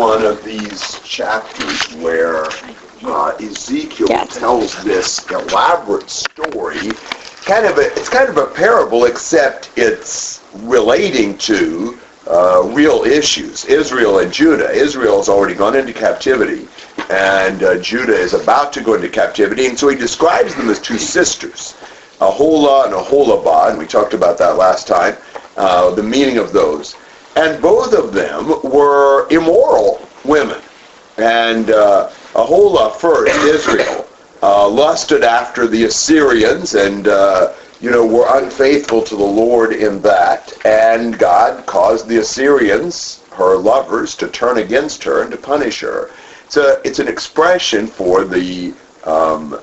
one of these chapters where uh, Ezekiel tells this elaborate story. Kind of a, it's kind of a parable, except it's relating to uh, real issues. Israel and Judah. Israel has already gone into captivity, and uh, Judah is about to go into captivity, and so he describes them as two sisters, Aholah and Aholibah, and we talked about that last time, uh, the meaning of those. And both of them were immoral women. And uh, Aholah first, Israel, uh, lusted after the Assyrians and uh, you know, were unfaithful to the Lord in that, and God caused the Assyrians, her lovers, to turn against her and to punish her. It's, it's an expression for the um,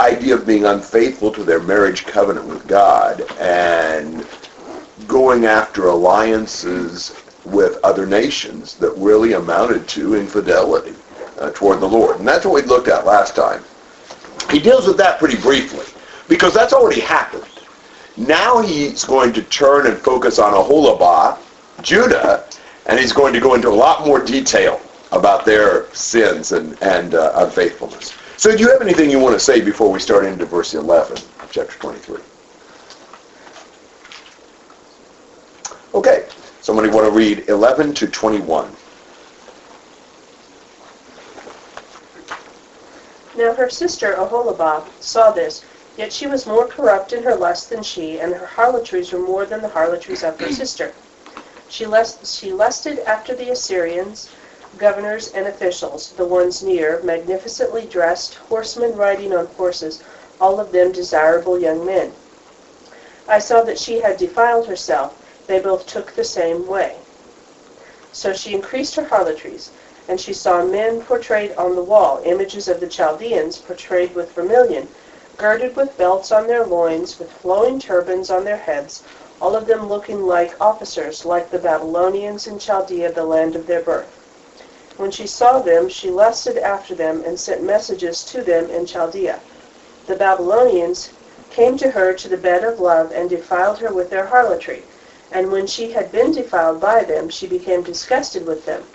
idea of being unfaithful to their marriage covenant with God and going after alliances with other nations that really amounted to infidelity uh, toward the Lord. And that's what we looked at last time. He deals with that pretty briefly because that's already happened. Now he's going to turn and focus on Aholibah, Judah, and he's going to go into a lot more detail about their sins and, and uh, unfaithfulness. So do you have anything you want to say before we start into verse 11, chapter 23? Okay, somebody want to read 11 to 21. Now her sister Aholibah saw this, yet she was more corrupt in her lust than she, and her harlotries were more than the harlotries of her sister. She, lust, she lusted after the Assyrians, governors and officials, the ones near, magnificently dressed, horsemen riding on horses, all of them desirable young men. I saw that she had defiled herself, they both took the same way. So she increased her harlotries, and she saw men portrayed on the wall, images of the Chaldeans portrayed with vermilion, girded with belts on their loins, with flowing turbans on their heads, all of them looking like officers, like the Babylonians in Chaldea, the land of their birth. When she saw them, she lusted after them and sent messages to them in Chaldea. The Babylonians came to her to the bed of love and defiled her with their harlotry. And when she had been defiled by them, she became disgusted with them.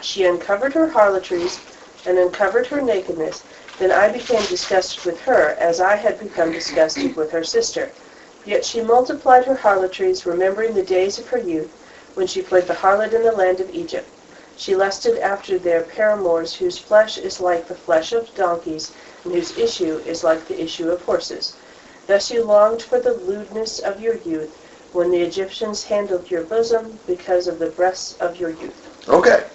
She uncovered her harlotries and uncovered her nakedness. Then I became disgusted with her, as I had become disgusted with her sister. Yet she multiplied her harlotries, remembering the days of her youth, when she played the harlot in the land of Egypt. She lusted after their paramours, whose flesh is like the flesh of donkeys, and whose issue is like the issue of horses. Thus you longed for the lewdness of your youth, when the Egyptians handled your bosom because of the breasts of your youth. Okay.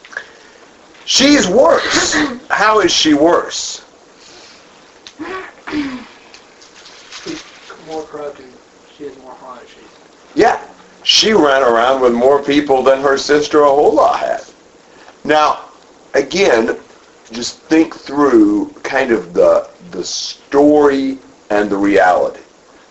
She's worse. How is she worse? She's more corrupted. She has more harlotries. Yeah. She ran around with more people than her sister Ahola had. Now, again, just think through kind of the the story and the reality.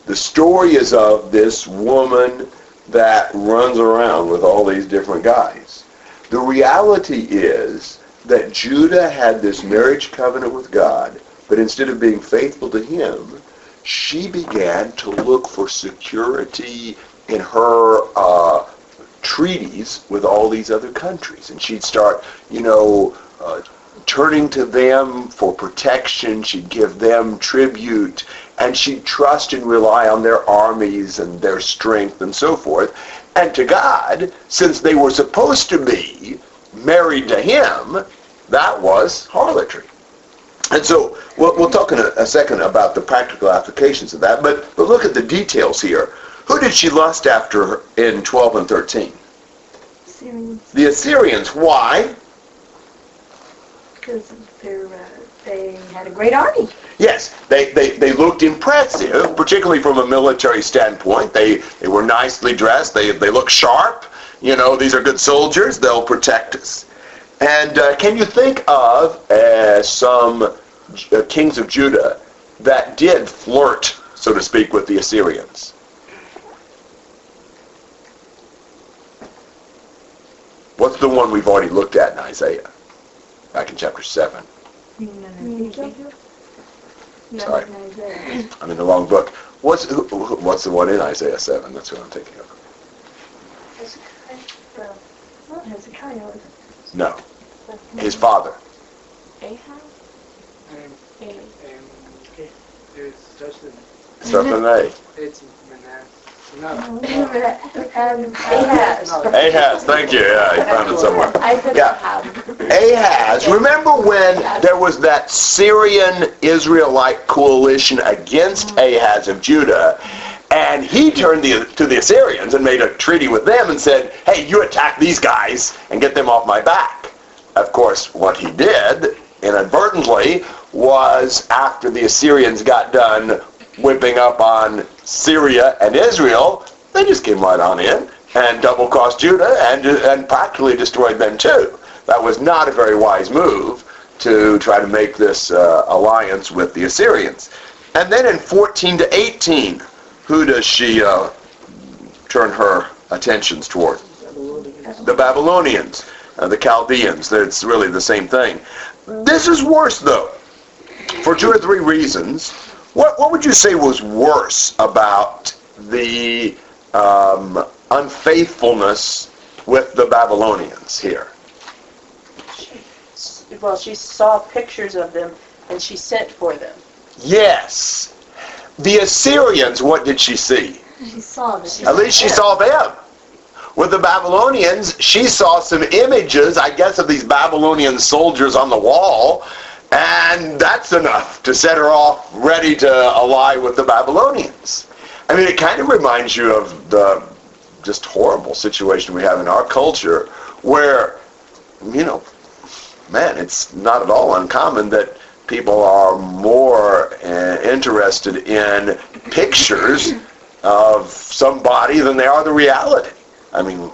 The story is of this woman that runs around with all these different guys. The reality is that Judah had this marriage covenant with God, but instead of being faithful to him, she began to look for security in her uh, treaties with all these other countries. And she'd start, you know, uh, turning to them for protection. She'd give them tribute. And she'd trust and rely on their armies and their strength and so forth. And to God, since they were supposed to be married to him, that was harlotry. And so we'll, we'll talk in a, a, second about the practical applications of that, but, but look at the details here. Who did she lust after in 12 and 13? Assyrians. The Assyrians. Why? Because they're, uh, they had a great army. Yes, they, they, they looked impressive, particularly from a military standpoint. They, they were nicely dressed. They, they look sharp. You know, these are good soldiers. They'll protect us. And uh, can you think of uh, some uh, kings of Judah that did flirt, so to speak, with the Assyrians? What's the one we've already looked at in Isaiah? Back in chapter 7. Sorry. I'm in the wrong book. What's what's the one in Isaiah 7? That's what I'm thinking of. Hezekiah. Well, not Hezekiah. was it? No. His father. Ahab? And, A- and okay, it's just an, Starts with it's Manasseh. No. Um, Ahaz. Ahaz, thank you. Yeah, you found it somewhere. Yeah. Ahaz, remember when there was that Syrian Israelite coalition against Ahaz of Judah, and he turned the, to the Assyrians and made a treaty with them and said, hey, you attack these guys and get them off my back. Of course, what he did, inadvertently, was after the Assyrians got done whipping up on Syria and Israel, they just came right on in and double crossed Judah and, and practically destroyed them too. That was not a very wise move to try to make this uh, alliance with the Assyrians. And then in 14 to 18, who does she uh, turn her attentions toward? The Babylonians, uh, the Chaldeans. It's really the same thing. This is worse, though, for two or three reasons. What, what would you say was worse about the um, unfaithfulness with the Babylonians here? Well, she saw pictures of them and she sent for them. Yes. The Assyrians, what did she see? She saw this. At least she saw them. With the Babylonians, she saw some images, I guess, of these Babylonian soldiers on the wall, and that's enough to set her off ready to ally with the Babylonians. I mean, it kind of reminds you of the just horrible situation we have in our culture where, you know, man, it's not at all uncommon that people are more uh, interested in pictures of somebody than they are the reality. I mean,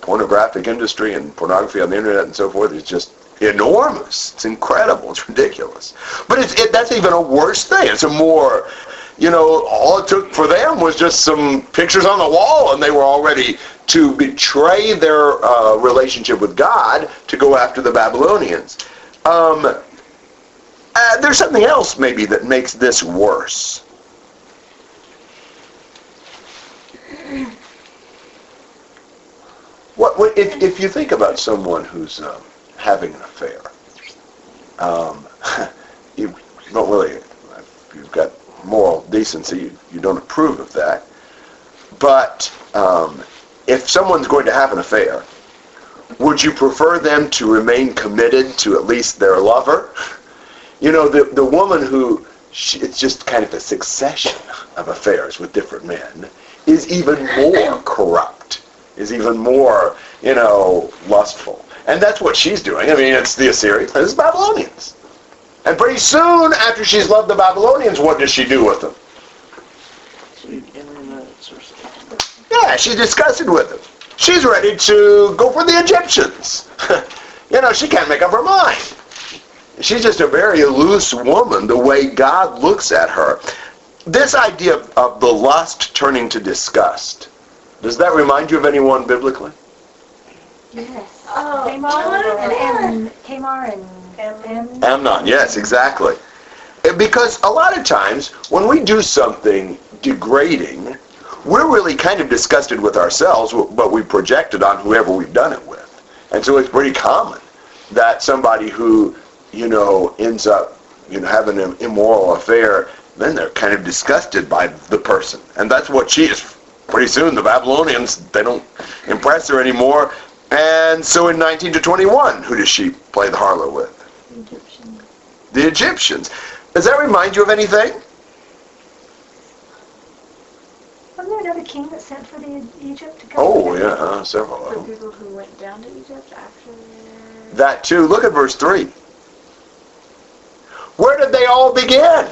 pornographic industry and pornography on the internet and so forth is just enormous. It's incredible. It's ridiculous. But it's, it, that's even a worse thing. It's a more, you know, all it took for them was just some pictures on the wall, and they were already to betray their uh, relationship with God to go after the Babylonians. Um, uh, there's something else maybe that makes this worse. What, what if, if you think about someone who's um, having an affair, um, you don't really, if you've got moral decency, you, you don't approve of that. But um, if someone's going to have an affair, would you prefer them to remain committed to at least their lover? You know, the, the woman who, she, it's just kind of a succession of affairs with different men, is even more corrupt, is even more, you know, lustful. And that's what she's doing. I mean, it's the Assyrians, it's Babylonians. And pretty soon, after she's loved the Babylonians, what does she do with them? Yeah, she's disgusted with them. She's ready to go for the Egyptians. you know, she can't make up her mind. She's just a very loose woman, the way God looks at her. This idea of, of the lust turning to disgust, does that remind you of anyone biblically? Yes. Oh, Tamar and oh, Am, Tamar and Am. Amnon, yes, exactly. Because a lot of times when we do something degrading, we're really kind of disgusted with ourselves, but we project it on whoever we've done it with. And so it's pretty common that somebody who, you know, ends up, you know, having an immoral affair, then they're kind of disgusted by the person. And that's what she is. Pretty soon the Babylonians, they don't impress her anymore. And so in 19 to 21, who does she play the harlot with? Egyptian. The Egyptians. Does that remind you of anything? Wasn't there another king that sent for the Egypt to come? Oh, yeah, uh, several of The them. people who went down to Egypt after That too. Look at verse 3. Where did they all begin?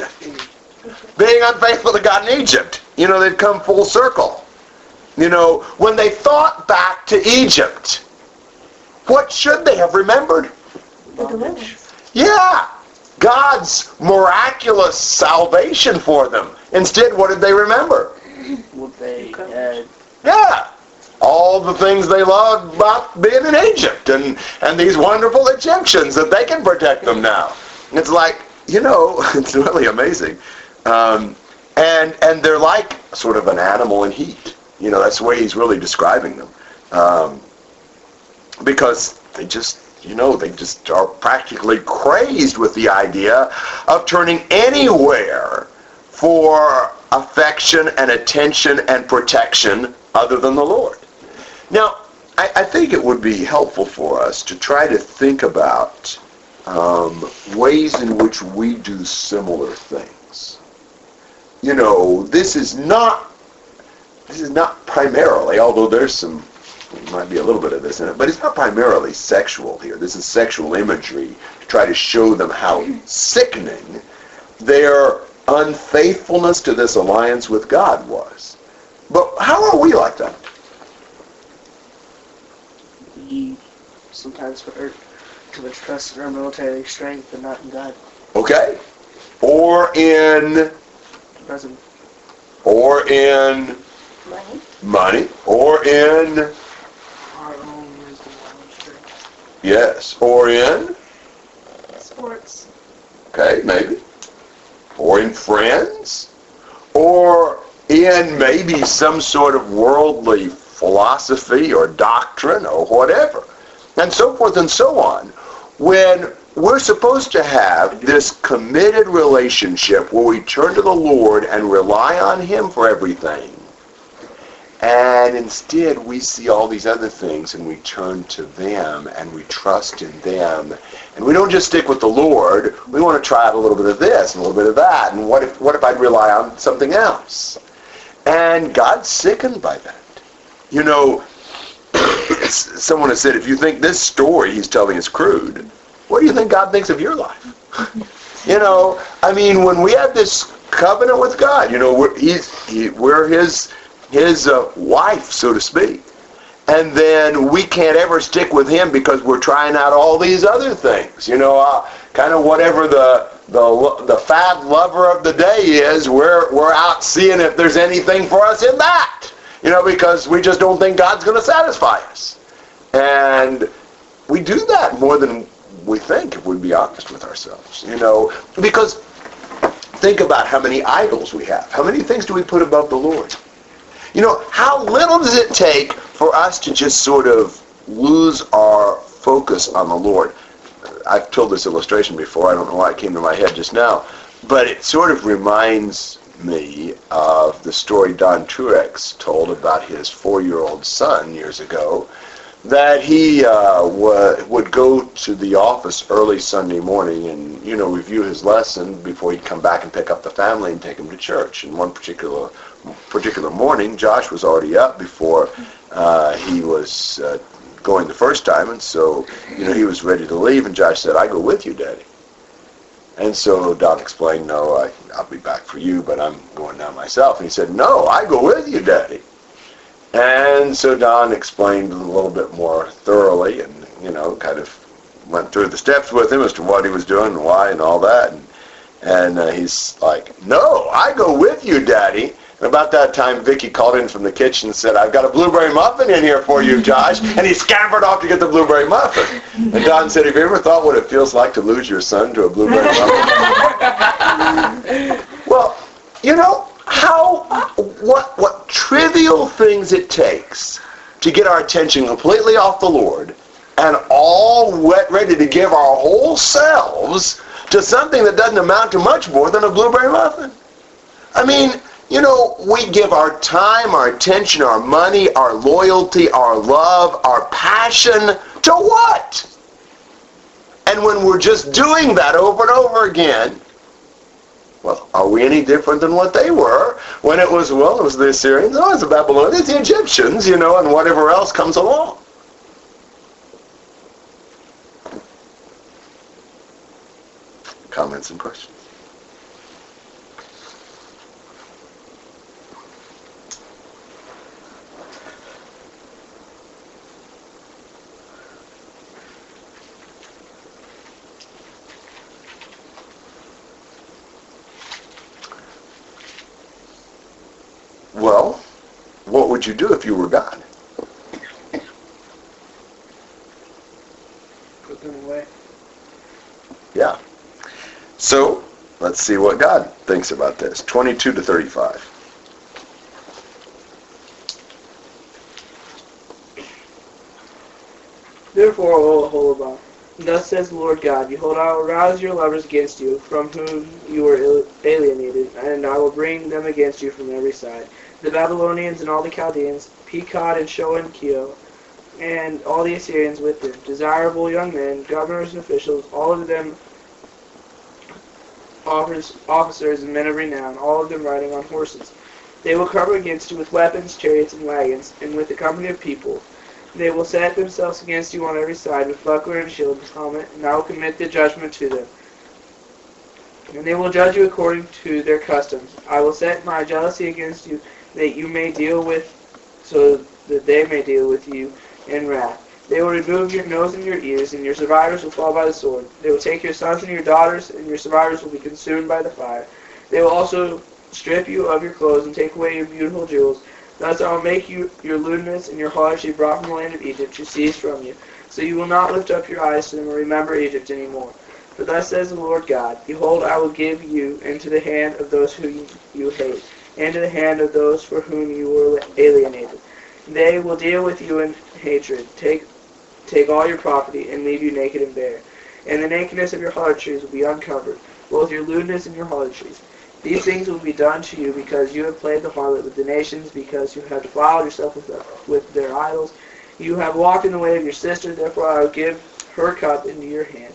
Being unfaithful to God in Egypt. You know, they've come full circle. You know, when they thought back to Egypt, what should they have remembered? The deliverance. Yeah, God's miraculous salvation for them. Instead, what did they remember? what they had. Yeah. All the things they loved about being in Egypt and, and these wonderful Egyptians that they can protect them now. It's like, you know, it's really amazing. Um, and, and they're like sort of an animal in heat. You know, that's the way he's really describing them. Um, because they just you know, they just are practically crazed with the idea of turning anywhere for affection and attention and protection other than the Lord. Now, I, I think it would be helpful for us to try to think about um, ways in which we do similar things. You know, this is not this is not primarily, although there's some there might be a little bit of this in it, but it's not primarily sexual here. This is sexual imagery to try to show them how sickening their unfaithfulness to this alliance with God was. But how are we like that? We sometimes put too much trust in our military strength and not in God. Okay? Or in Present. or in Money? money, or in Our own wisdom, our own strength. Yes, or in Sports. okay, maybe, or in friends, or in maybe some sort of worldly philosophy or doctrine or whatever, and so forth and so on. When we're supposed to have this committed relationship where we turn to the Lord and rely on Him for everything, and instead we see all these other things and we turn to them and we trust in them. And we don't just stick with the Lord. We want to try out a little bit of this and a little bit of that. And what if what if I'd rely on something else? And God's sickened by that. You know, someone has said, if you think this story he's telling is crude, what do you think God thinks of your life? you know, I mean, when we have this covenant with God, you know, we're, he, we're his his uh, wife, so to speak. And then we can't ever stick with him because we're trying out all these other things. You know, uh, kind of whatever the the the fad lover of the day is, we're we're out seeing if there's anything for us in that. You know, because we just don't think God's going to satisfy us. And we do that more than we think if we'd be honest with ourselves. You know, because think about how many idols we have. How many things do we put above the Lord? You know, how little does it take for us to just sort of lose our focus on the Lord? I've told this illustration before. I don't know why it came to my head just now. But it sort of reminds me of the story Don Truex told about his four-year-old son years ago that he uh, w- would go to the office early Sunday morning and, you know, review his lesson before he'd come back and pick up the family and take them to church. And one particular particular morning, Josh was already up before uh, he was uh, going the first time, and so, you know, he was ready to leave, and Josh said, I go with you, Daddy. And so Don explained, no, I, I'll be back for you, but I'm going now myself. And he said, no, I go with you, Daddy. And so Don explained a little bit more thoroughly and, you know, kind of went through the steps with him as to what he was doing and why and all that. And, and uh, he's like, no, I go with you, Daddy. And about that time, Vicky called in from the kitchen and said, I've got a blueberry muffin in here for you, Josh. And he scampered off to get the blueberry muffin. And Don said, have you ever thought what it feels like to lose your son to a blueberry muffin? well, you know, how, what, what trivial things it takes to get our attention completely off the Lord and all wet, ready to give our whole selves to something that doesn't amount to much more than a blueberry muffin. I mean, you know, we give our time, our attention, our money, our loyalty, our love, our passion to what? And when we're just doing that over and over again, well, are we any different than what they were when it was, well, it was the Assyrians, oh, it's the Babylonians, the Egyptians, you know, and whatever else comes along. Comments and questions? Well, what would you do if you were God? Put them away. Yeah. So, let's see what God thinks about this. 22 to 35. Therefore, O Aholibah, thus says the Lord God, Behold, I will rouse your lovers against you, from whom you were alienated, and I will bring them against you from every side. The Babylonians and all the Chaldeans, Pekod and Shoa and and all the Assyrians with them, desirable young men, governors and officials, all of them officers and men of renown, all of them riding on horses. They will come against you with weapons, chariots, and wagons, and with a company of people. They will set themselves against you on every side with buckler and shield and helmet, and I will commit the judgment to them. And they will judge you according to their customs. I will set my jealousy against you, that you may deal with, so that they may deal with you in wrath. They will remove your nose and your ears, and your survivors will fall by the sword. They will take your sons and your daughters, and your survivors will be consumed by the fire. They will also strip you of your clothes and take away your beautiful jewels. Thus I will make you your lewdness and your harlotry brought from the land of Egypt to cease from you. So you will not lift up your eyes to them or remember Egypt any more. For thus says the Lord God, Behold, I will give you into the hand of those whom you hate, and to the hand of those for whom you were alienated. They will deal with you in hatred, take take all your property, and leave you naked and bare. And the nakedness of your harlotries will be uncovered, both your lewdness and your harlotries. These things will be done to you because you have played the harlot with the nations, because you have defiled yourself with, the, with their idols. You have walked in the way of your sister, therefore I will give her cup into your hand.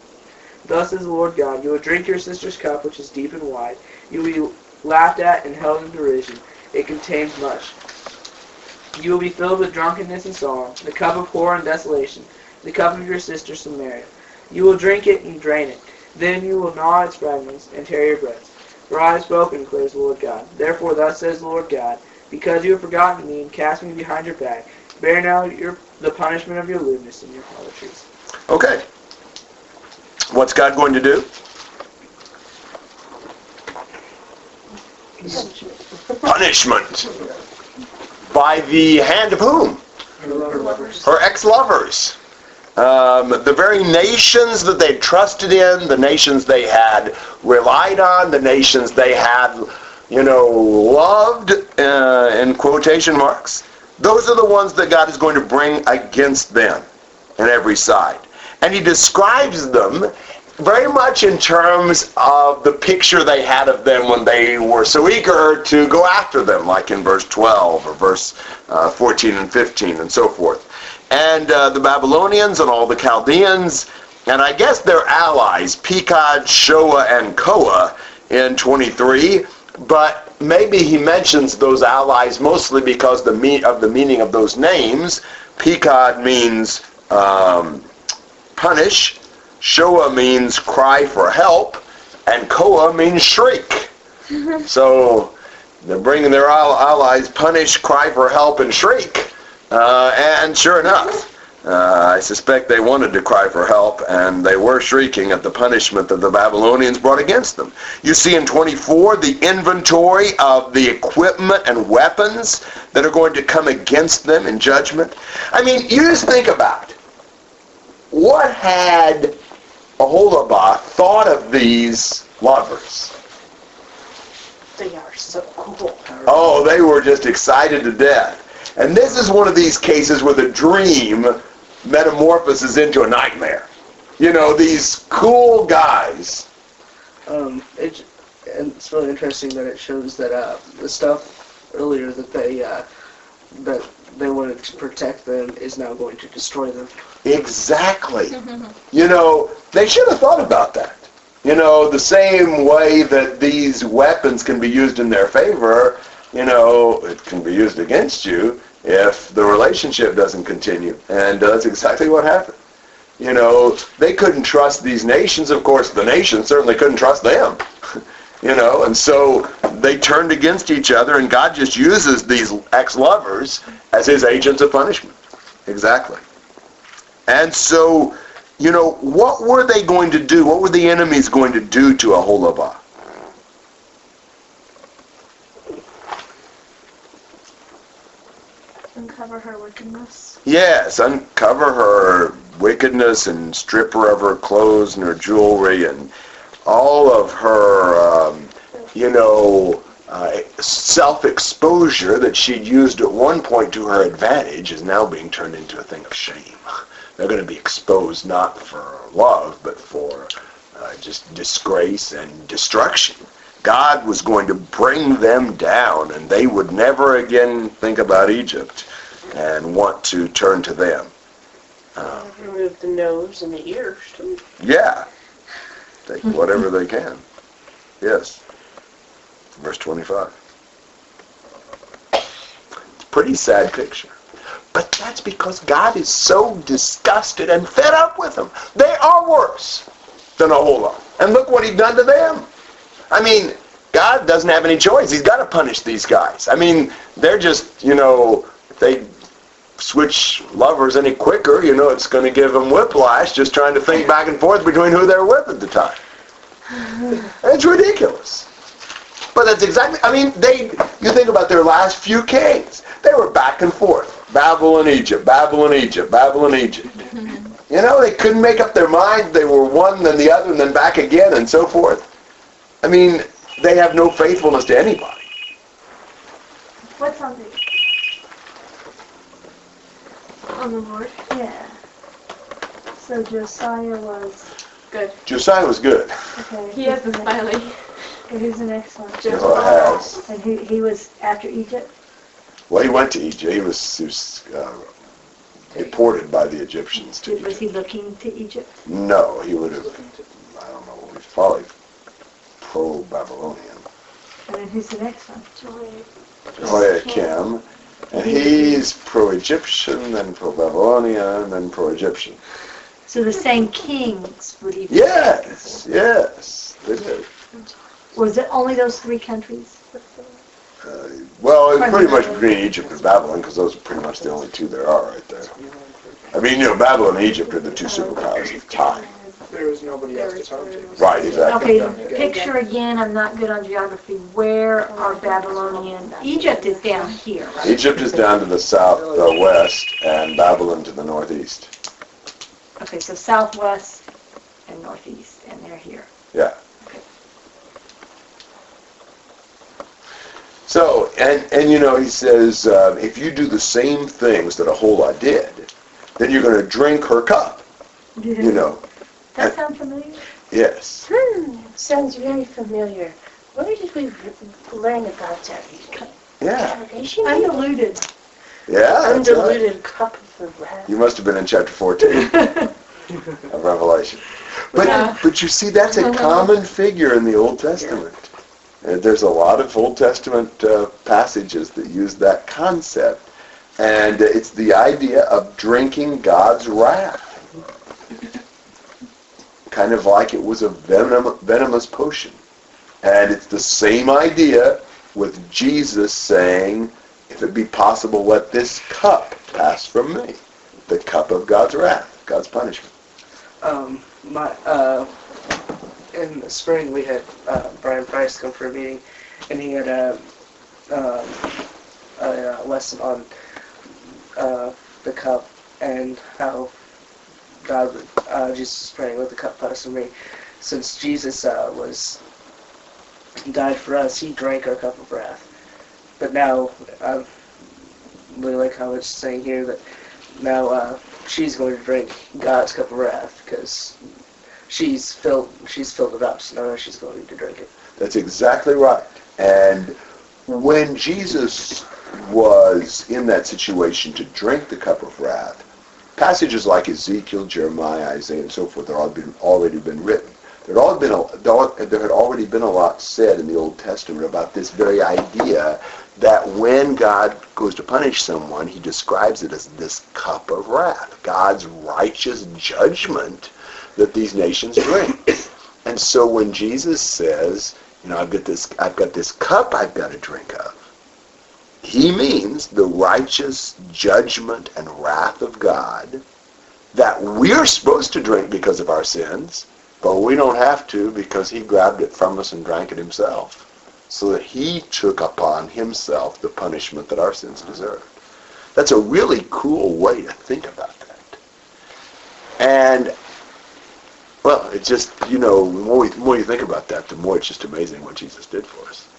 Thus says the Lord God, you will drink your sister's cup, which is deep and wide. You will laughed at and held in derision. It contains much. You will be filled with drunkenness and sorrow, the cup of horror and desolation, the cup of your sister Samaria. You will drink it and drain it. Then you will gnaw its fragments and tear your breasts. For I have spoken, declares the Lord God. Therefore thus says the Lord God, because you have forgotten me and cast me behind your back, bear now your, the punishment of your lewdness and your harlotries. Okay. What's God going to do? Punishment. By the hand of whom? Her ex-lovers. Um, the very nations that they trusted in, the nations they had relied on, the nations they had, you know, loved, uh, in quotation marks, those are the ones that God is going to bring against them on every side. And he describes them very much in terms of the picture they had of them when they were so eager to go after them, like in verse 12 or verse uh, 14 and 15 and so forth and uh, the Babylonians and all the Chaldeans, and I guess their allies, Pekod, Shoa, and Koa in 23, but maybe he mentions those allies mostly because the me- of the meaning of those names. Pekod means um, punish, Shoa means cry for help, and Koa means shriek. so they're bringing their allies punish, cry for help, and shriek. Uh, and sure enough, uh, I suspect they wanted to cry for help, and they were shrieking at the punishment that the Babylonians brought against them. You see in 24 the inventory of the equipment and weapons that are going to come against them in judgment. I mean, you just think about it. What had Aholibah thought of these lovers? They are so cool. Oh, they were just excited to death. And this is one of these cases where the dream metamorphoses into a nightmare. You know, these cool guys. Um, it, and it's really interesting that it shows that uh, the stuff earlier that they uh, that they wanted to protect them is now going to destroy them. Exactly. you know, they should have thought about that. You know, the same way that these weapons can be used in their favor, you know, it can be used against you if the relationship doesn't continue. And uh, that's exactly what happened. You know, they couldn't trust these nations. Of course, the nations certainly couldn't trust them. you know, and so they turned against each other, and God just uses these ex-lovers as his agents of punishment. Exactly. And so, you know, what were they going to do? What were the enemies going to do to Aholibah? Uncover her wickedness. Yes, uncover her wickedness and strip her of her clothes and her jewelry and all of her, um, you know, uh, self-exposure that she'd used at one point to her advantage is now being turned into a thing of shame. they're going to be exposed not for love, but for uh, just disgrace and destruction. God was going to bring them down, and they would never again think about Egypt and want to turn to them. Uh, remove the nose and the ears too. Yeah, take whatever they can. Yes. Verse 25. It's a pretty sad picture. But that's because God is so disgusted and fed up with them. They are worse than Aholah. And look what he's done to them. I mean, God doesn't have any choice. He's got to punish these guys. I mean, they're just, you know, they switch lovers any quicker, you know, it's going to give them whiplash just trying to think back and forth between who they're with at the time. It's ridiculous. But that's exactly, I mean, they, you think about their last few kings. They were back and forth. Babylon, Egypt, Babylon, Egypt, Babylon, Egypt. You know, they couldn't make up their mind. They were one, then the other, and then back again, and so forth. I mean, they have no faithfulness to anybody. What's on the, On the Lord. yeah. So Josiah was, Good. Josiah was good. okay. He has who's the the next- smiley. okay, Who's the next one? Jehoahaz. And he, he was after Egypt? Well, he went to Egypt. He was, he was uh, deported by the Egyptians to Was he looking to Egypt? No, he would have, I don't know, he's probably pro-Babylonian. And then who's the next one? Jehoiakim, and he's pro-Egyptian, then pro-Babylonian, then pro-Egyptian. So the same kings would he? Yes, yes, they did. Was it only those three countries? Uh, well, it's pretty much between Egypt and Babylon, because those are pretty much the only two there are right there. I mean, you know, Babylon and Egypt are the two superpowers of time. There was nobody else to talk to. Right, exactly. Okay, picture again, I'm not good on geography. Where are Babylonian, Egypt is down here, right? Egypt is down to the south, uh, west, and Babylon to the northeast. Okay, so southwest and northeast, and they're here. Yeah. So, and, and you know, he says, um, if you do the same things that Aholah did, then you're going to drink her cup. You know, That sound familiar? yes. Hmm, sounds very familiar. Where did we learn about that? Yeah, Revelation? Undiluted. yeah. that's right. Undiluted cup of the wrath. You must have been in chapter 14 of Revelation. But, Yeah. but you see, that's a common figure in the Old Testament. Uh, there's a lot of Old Testament uh, passages that use that concept. And uh, it's the idea of drinking God's wrath. Kind of like it was a venom, venomous potion. And it's the same idea with Jesus saying, if it be possible, let this cup pass from me. The cup of God's wrath, God's punishment. Um, my, uh, in the spring we had, uh, Brian Price come for a meeting, and he had a, um, a, uh lesson on, uh, the cup and how God, uh, Jesus praying, let the cup pass from me. Since Jesus, uh, was, died for us, he drank our cup of wrath. But now, I really like how it's saying here that now, uh, she's going to drink God's cup of wrath because she's filled she's filled it up. So now she's going to drink it. That's exactly right. And when Jesus was in that situation to drink the cup of wrath, passages like Ezekiel, Jeremiah, Isaiah, and so forth had all been, already been written. There had, been a, there had already been a lot said in the Old Testament about this very idea that when God goes to punish someone, he describes it as this cup of wrath, God's righteous judgment that these nations drink. And so when Jesus says, you know, I've got this, I've got this cup I've got to drink of, he means the righteous judgment and wrath of God that we're supposed to drink because of our sins, but we don't have to because he grabbed it from us and drank it himself. So that he took upon himself the punishment that our sins deserved. That's a really cool way to think about that. And well, it's just, you know, the more, we, the more you think about that, the more it's just amazing what Jesus did for us.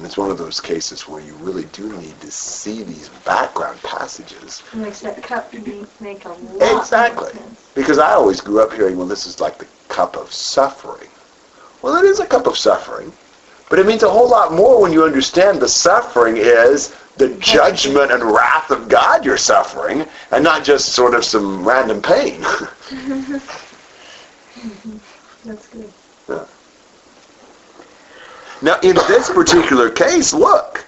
And it's one of those cases where you really do need to see these background passages. It makes that cup make a lot Exactly. Because I always grew up hearing, well, this is like the cup of suffering. Well, it is a cup of suffering. But it means a whole lot more when you understand the suffering is the judgment and wrath of God you're suffering, and not just sort of some random pain. That's good. Now, in this particular case, look,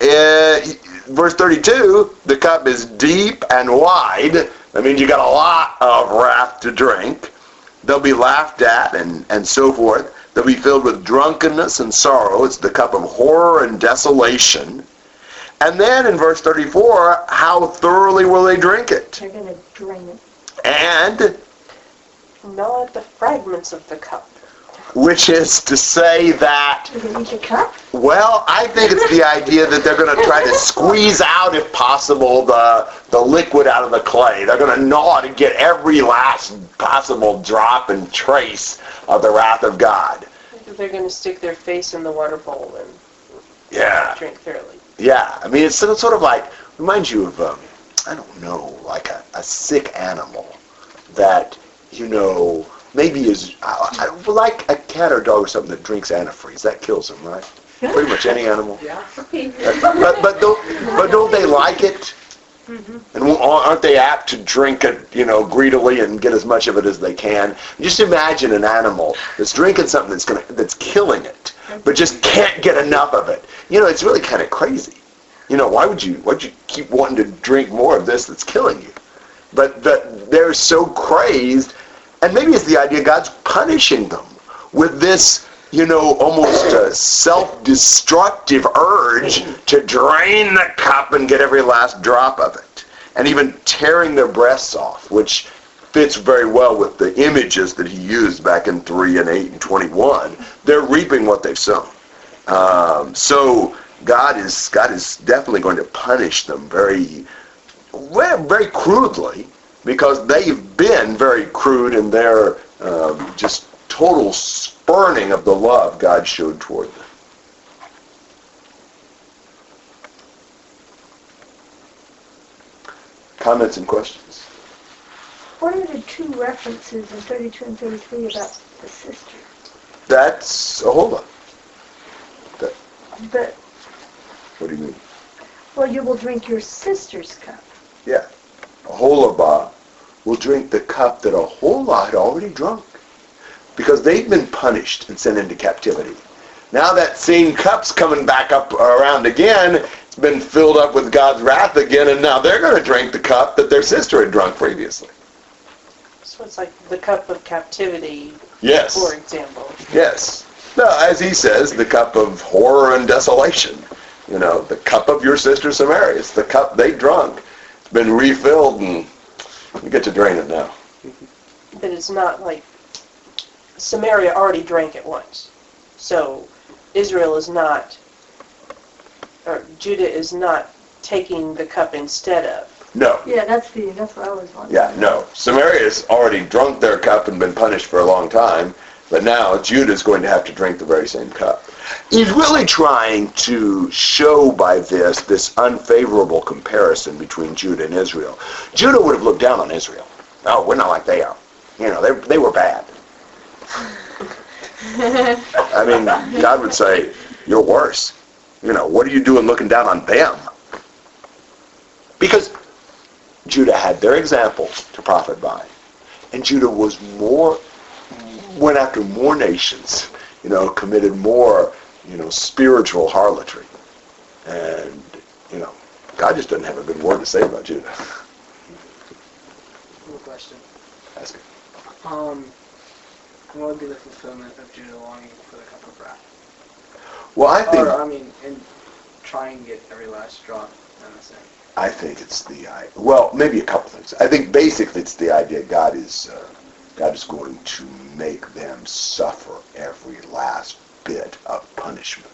uh, verse 32, the cup is deep and wide. That means you got a lot of wrath to drink. They'll be laughed at and, and so forth. They'll be filled with drunkenness and sorrow. It's the cup of horror and desolation. And then in verse 34, how thoroughly will they drink it? They're going to drain it. And Gnaw at the fragments of the cup. Which is to say that They're going to eat the cup? Well, I think it's the idea that they're going to try to squeeze out, if possible, the the liquid out of the clay. They're going to gnaw to get every last possible drop and trace of the wrath of God. Think they're going to stick their face in the water bowl and Yeah, drink thoroughly. yeah. I mean, it's sort of- sort of like reminds you of um, I don't know, like a, a sick animal that you know maybe is I, I, like a cat or dog or something that drinks antifreeze. That kills them, right? Pretty much any animal. Yeah. but but don't but don't they like it? Mm-hmm. And won't- aren't they apt to drink it, you know, greedily and get as much of it as they can? Just imagine an animal that's drinking something that's gonna that's killing it, but just mm-hmm. can't get enough of it. You know, it's really kind of crazy. You know, why would you why would you keep wanting to drink more of this that's killing you? But but they're so crazed, and maybe it's the idea God's punishing them with this you know, almost a self-destructive urge to drain the cup and get every last drop of it. And even tearing their breasts off, which fits very well with the images that he used back in 3 and 8 and 21. They're reaping what they've sown. Um, so God is God is definitely going to punish them very, very crudely because they've been very crude in their um, just total spurning of the love God showed toward them. Comments and questions? What are the two references in 32 and 33 about the sister? That's Aholah. But, What do you mean? well, you will drink your sister's cup. Yeah. Aholibah will drink the cup that Aholah already drunk. Because they've been punished and sent into captivity. Now that same cup's coming back up around again. It's been filled up with God's wrath again, and now they're going to drink the cup that their sister had drunk previously. So it's like the cup of captivity, Yes. for example. Yes. No, as he says, the cup of horror and desolation. You know, the cup of your sister Samaria. It's the cup they drunk. It's been refilled, and you get to drain it now. But it's not like Samaria already drank it once. So Israel is not, or Judah is not taking the cup instead of. No. Yeah, that's the, that's what I was wondering. Yeah, no. Samaria's already drunk their cup and been punished for a long time, but now Judah is going to have to drink the very same cup. He's really trying to show by this this unfavorable comparison between Judah and Israel. Judah would have looked down on Israel. Oh, we're not like they are. You know, they, they were bad. I mean, God would say, you're worse. You know, what are you doing looking down on them? Because Judah had their example to profit by. And Judah was more, went after more nations, you know, committed more, you know, spiritual harlotry. And, you know, God just doesn't have a good word to say about Judah. Cool question. Ask it. Um, what would be the fulfillment of Judah longing for the cup of wrath? Well, I think, Or, I mean, and try and get every last drop in the same. I think it's the, well, maybe a couple things. I think basically it's the idea God is, uh, God is going to make them suffer every last bit of punishment.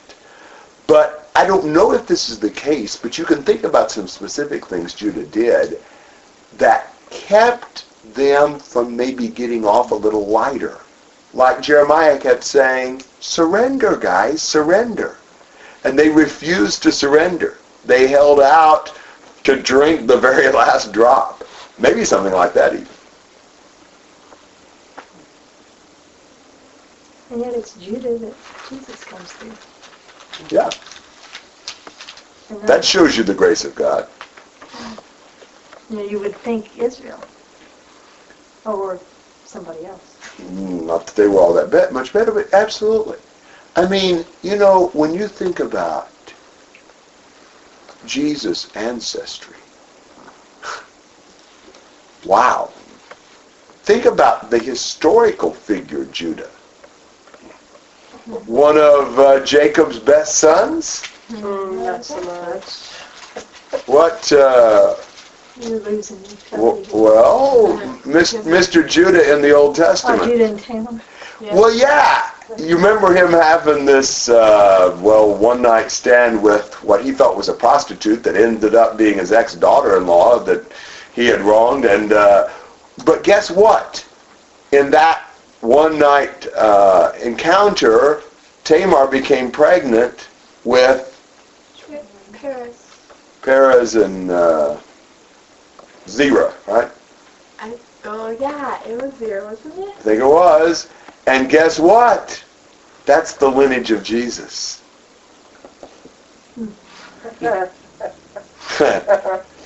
But I don't know if this is the case, but you can think about some specific things Judah did that kept them from maybe getting off a little lighter. Like Jeremiah kept saying, surrender, guys, surrender. and they refused to surrender. They held out to drink the very last drop. Maybe something like that even. And yet it's Judah that Jesus comes through. Yeah, that shows you the grace of God. You know, you would think Israel. Or somebody else. Mm, Not that they were all that bet much better, but absolutely. I mean, you know, when you think about Jesus' ancestry, wow. Think about the historical figure Judah. One of uh, Jacob's best sons. Mm, not so much. What? Uh, You're losing w- well, Mis- Mr. Judah in the Old Testament. Oh. Judah and Tamar. Well, yeah. You remember him having this, uh, well, one night stand with what he thought was a prostitute that ended up being his ex daughter-in-law that he had wronged. And uh, but guess what? In that one night uh, encounter, Tamar became pregnant with Paris. Perez and uh, Zerah, right? I, oh yeah, it was there, wasn't it? I think it was. And guess what? That's the lineage of Jesus.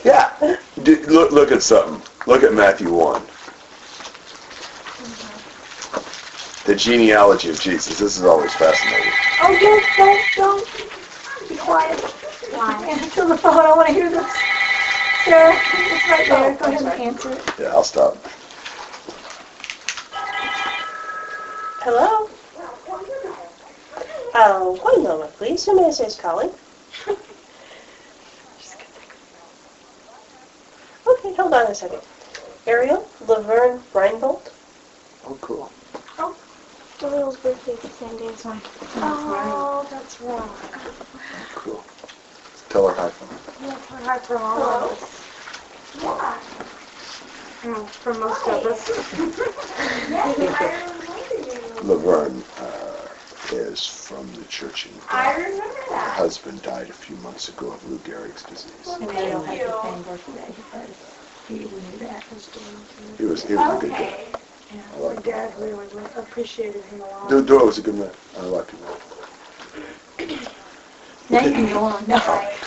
yeah. D- look, look at something. Look at Matthew 1. The genealogy of Jesus. This is always fascinating. Oh, don't, don't, don't. Be quiet. Why? Answer the phone. I want to hear this. Sarah, it's right there. Go ahead and answer it. Yeah, I'll stop. Hello? Oh, one moment, please. Who may I say is calling? Okay, hold on a second. Ariel, Laverne Reinbold. Oh, cool. Oh. Doyle's birthday is the same day as mine. Oh, that's wrong. Cool. Tell her hi for me. Yeah, it's hard for all of us. Yeah. Mm, For most of us. yeah, Laverne uh, is from the church in I Her remember that. husband died a few months ago of Lou Gehrig's disease. And they don't have the same birthday, but you knew that. He was, he was a good guy. Okay. I My dad really appreciated him a lot. Do- Doyle was a good man. I liked him. Now you can go on. No,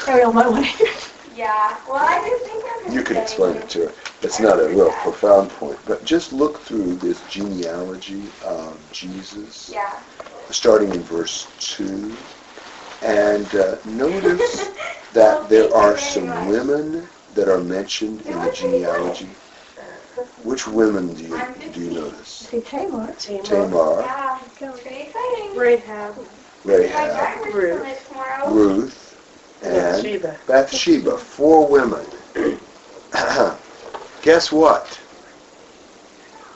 Ariel might want to hear. Yeah, well, I do think I'm You can explain it to her. It's not a real profound point, but just look through this genealogy of Jesus, Yeah. starting in verse 2, and uh, notice that there are some women that are mentioned in the genealogy. Which women do you, do you notice? See, Tamar. Tamar. Tamar, Yeah, it's going to be exciting. Rahab. Rahab, Ruth. tomorrow. Ruth, and Sheba. Bathsheba, four women. Guess what?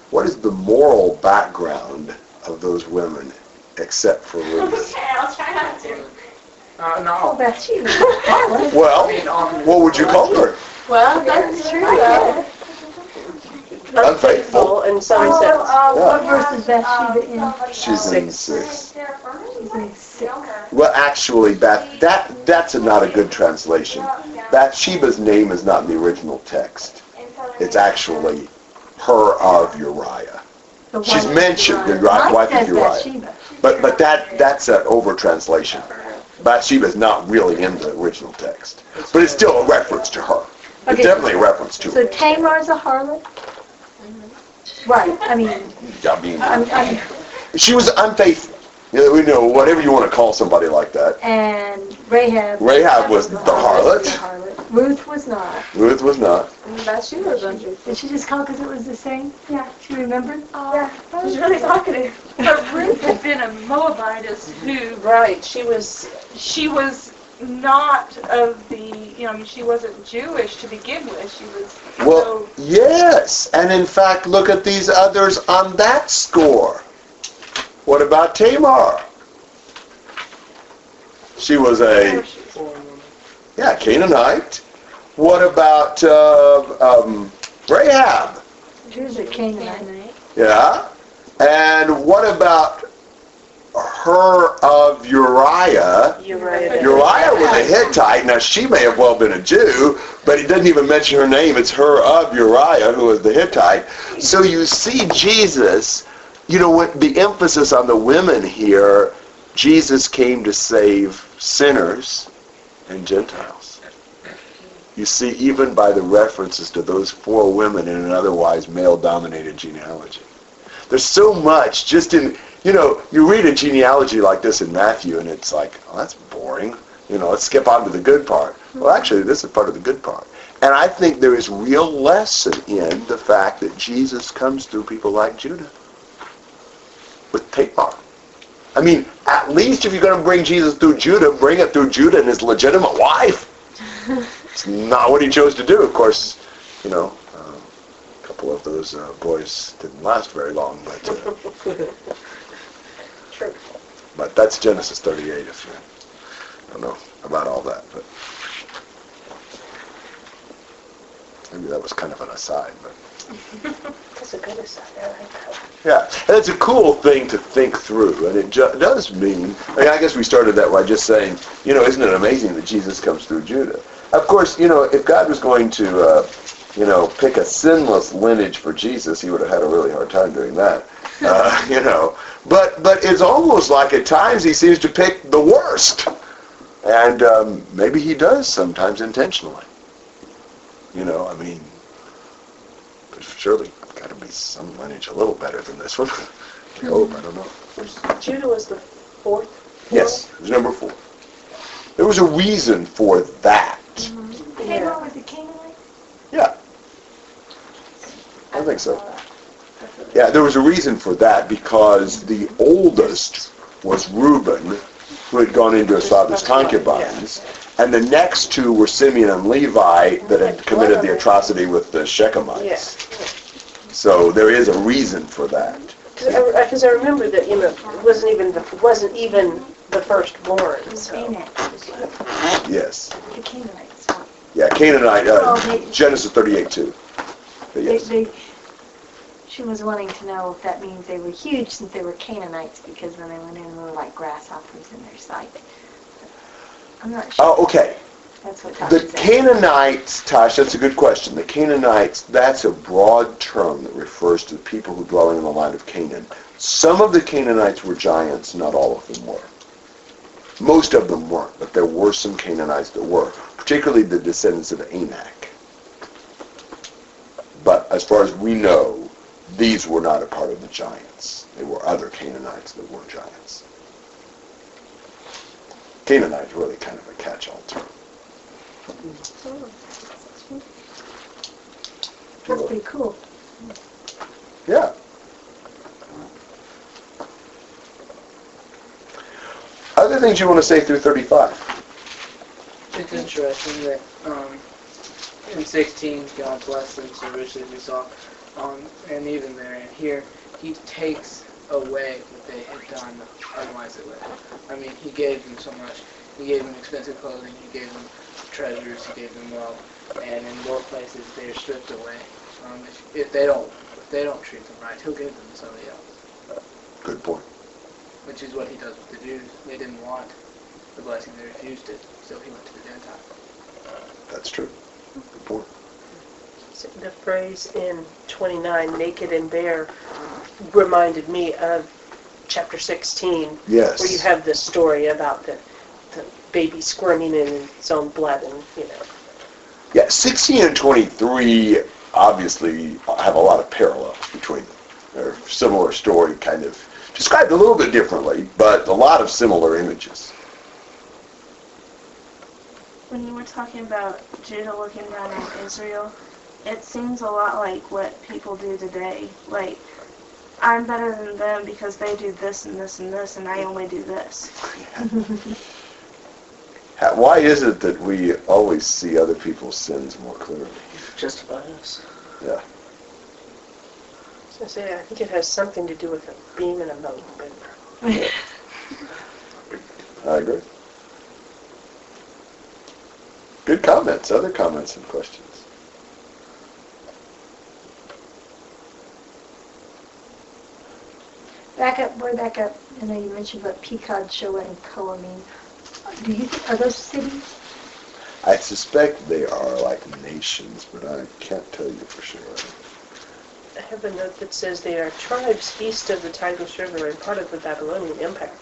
What is the moral background of those women, except for Ruth? Okay, I'll try not to. Uh, Oh, no. Bathsheba. Well, what would you call her? Well, that's true, though. Unfaithful. in some sense. Oh, oh uh, What verse is Bathsheba in? She's in Six. six. She's in six. Well, actually, Bath, that that's a, not a good translation. Bathsheba's name is not in the original text. It's actually her of Uriah. She's mentioned, the Mine wife of says Uriah. Bathsheba. But but that that's an over translation. Bathsheba is not really in the original text, but it's still a reference to her. It's definitely a reference to So her. Tamar's a harlot? Right, I mean, I mean, I'm, I'm, she was unfaithful. You know, we know whatever you want to call somebody like that. and Rahab. Rahab was the harlot. The harlot. Ruth was not. Ruth was not. Mm, Bathsheba was under. Did she just call because it was the same? Yeah. She remembered? Oh, yeah, I was really talkative. But Ruth had been a Moabitess who, Right, she was, she was not of the, you know, I mean, she wasn't Jewish to begin with. She was, Well, yes, and in fact, look at these others on that score. What about Tamar? She was a Four yeah Canaanite. What about uh, um, Rahab? She was a Canaanite. Yeah, and what about her of Uriah. Uriah. Uriah was a Hittite. Now she may have well been a Jew, but he doesn't even mention her name. It's her of Uriah who was the Hittite. So you see Jesus, you know what the emphasis on the women here, Jesus came to save sinners and Gentiles. You see, even by the references to those four women in an otherwise male-dominated genealogy. There's so much just in, you know, you read a genealogy like this in Matthew and it's like, oh, that's boring. You know, let's skip on to the good part. Well, actually, this is part of the good part. And I think there is real lesson in the fact that Jesus comes through people like Judah with Tamar. I mean, at least if you're going to bring Jesus through Judah, bring it through Judah and his legitimate wife. it's not what he chose to do. Of course, you know, um, a couple of those uh, boys didn't last very long, but uh. but that's Genesis 38. If you don't know about all that, but maybe that was kind of an aside, but. That's a good aside. I like that. Yeah, and it's a cool thing to think through, and it ju- does mean. I, mean, I guess we started that by just saying, you know, isn't it amazing that Jesus comes through Judah? Of course, you know, if God was going to, uh, you know, pick a sinless lineage for Jesus, he would have had a really hard time doing that. Uh, you know, but but it's almost like at times he seems to pick the worst, and um, maybe he does sometimes intentionally. You know, I mean, but surely got to be some lineage a little better than this one. I hope. I don't know. Judah was the fourth. Yes, it was number four. There was a reason for that. Tamar was a Canaanite? Yeah, I think so. Yeah, there was a reason for that because the oldest was Reuben, who had gone into his father's concubines, and the next two were Simeon and Levi that had committed the atrocity with the Shechemites. Yes. So there is a reason for that. Because I, remember that you know it wasn't even the wasn't even the firstborn. So. Yes. the Canaanites. Yeah, Canaanite, uh, Genesis 38 too. But They, yes. they, she was wanting to know if that means they were huge since they were Canaanites because when they went in, they were like grasshoppers in their sight. I'm not sure. Oh, okay. That's what The Tasha said. Canaanites, Tosh, that's a good question. The Canaanites, that's a broad term that refers to the people who dwelling in the land of Canaan. Some of the Canaanites were giants, not all of them were. Most of them weren't, but there were some Canaanites that were, particularly the descendants of Anak. But as far as we know, these were not a part of the giants. They were other Canaanites that were giants. Canaanite is really kind of a catch-all term. That's pretty cool. Yeah. Other things you want to say through 35? It's interesting that um, in 16, God blessed them so richly, as we saw, um, and even there and here, He takes away what they had done otherwise they would. I mean, He gave them so much. He gave them expensive clothing. He gave them treasures. He gave them wealth. And in more places, they're stripped away. Um, if, if they don't, if they don't treat them right, He'll give them to somebody else, Good point. which is what He does with the Jews. They didn't want the blessing; they refused it. So He went to the Gentiles. That's true. Good point. The phrase in 29, naked and bare, reminded me of chapter 16, Yes. where you have this story about the, the baby squirming in its own blood and, you know. Yeah, 16 and 23 obviously have a lot of parallels between them. They're similar story, kind of described a little bit differently, but a lot of similar images. when you were talking about Judah looking down on Israel, it seems a lot like what people do today. Like, I'm better than them because they do this and this and this, and I only do this. Ha- Why is it that we always see other people's sins more clearly? Just about us. Yeah. So I say, I think it has something to do with a beam in a mountain. But I agree. Good comments. Other comments and questions? Back up, boy, back up. I know you mentioned what Pekod, Shoa, and Koa mean. Do you, think, are those cities? I suspect they are like nations, but I can't tell you for sure. I have a note that says they are tribes east of the Tigris River and part of the Babylonian Empire.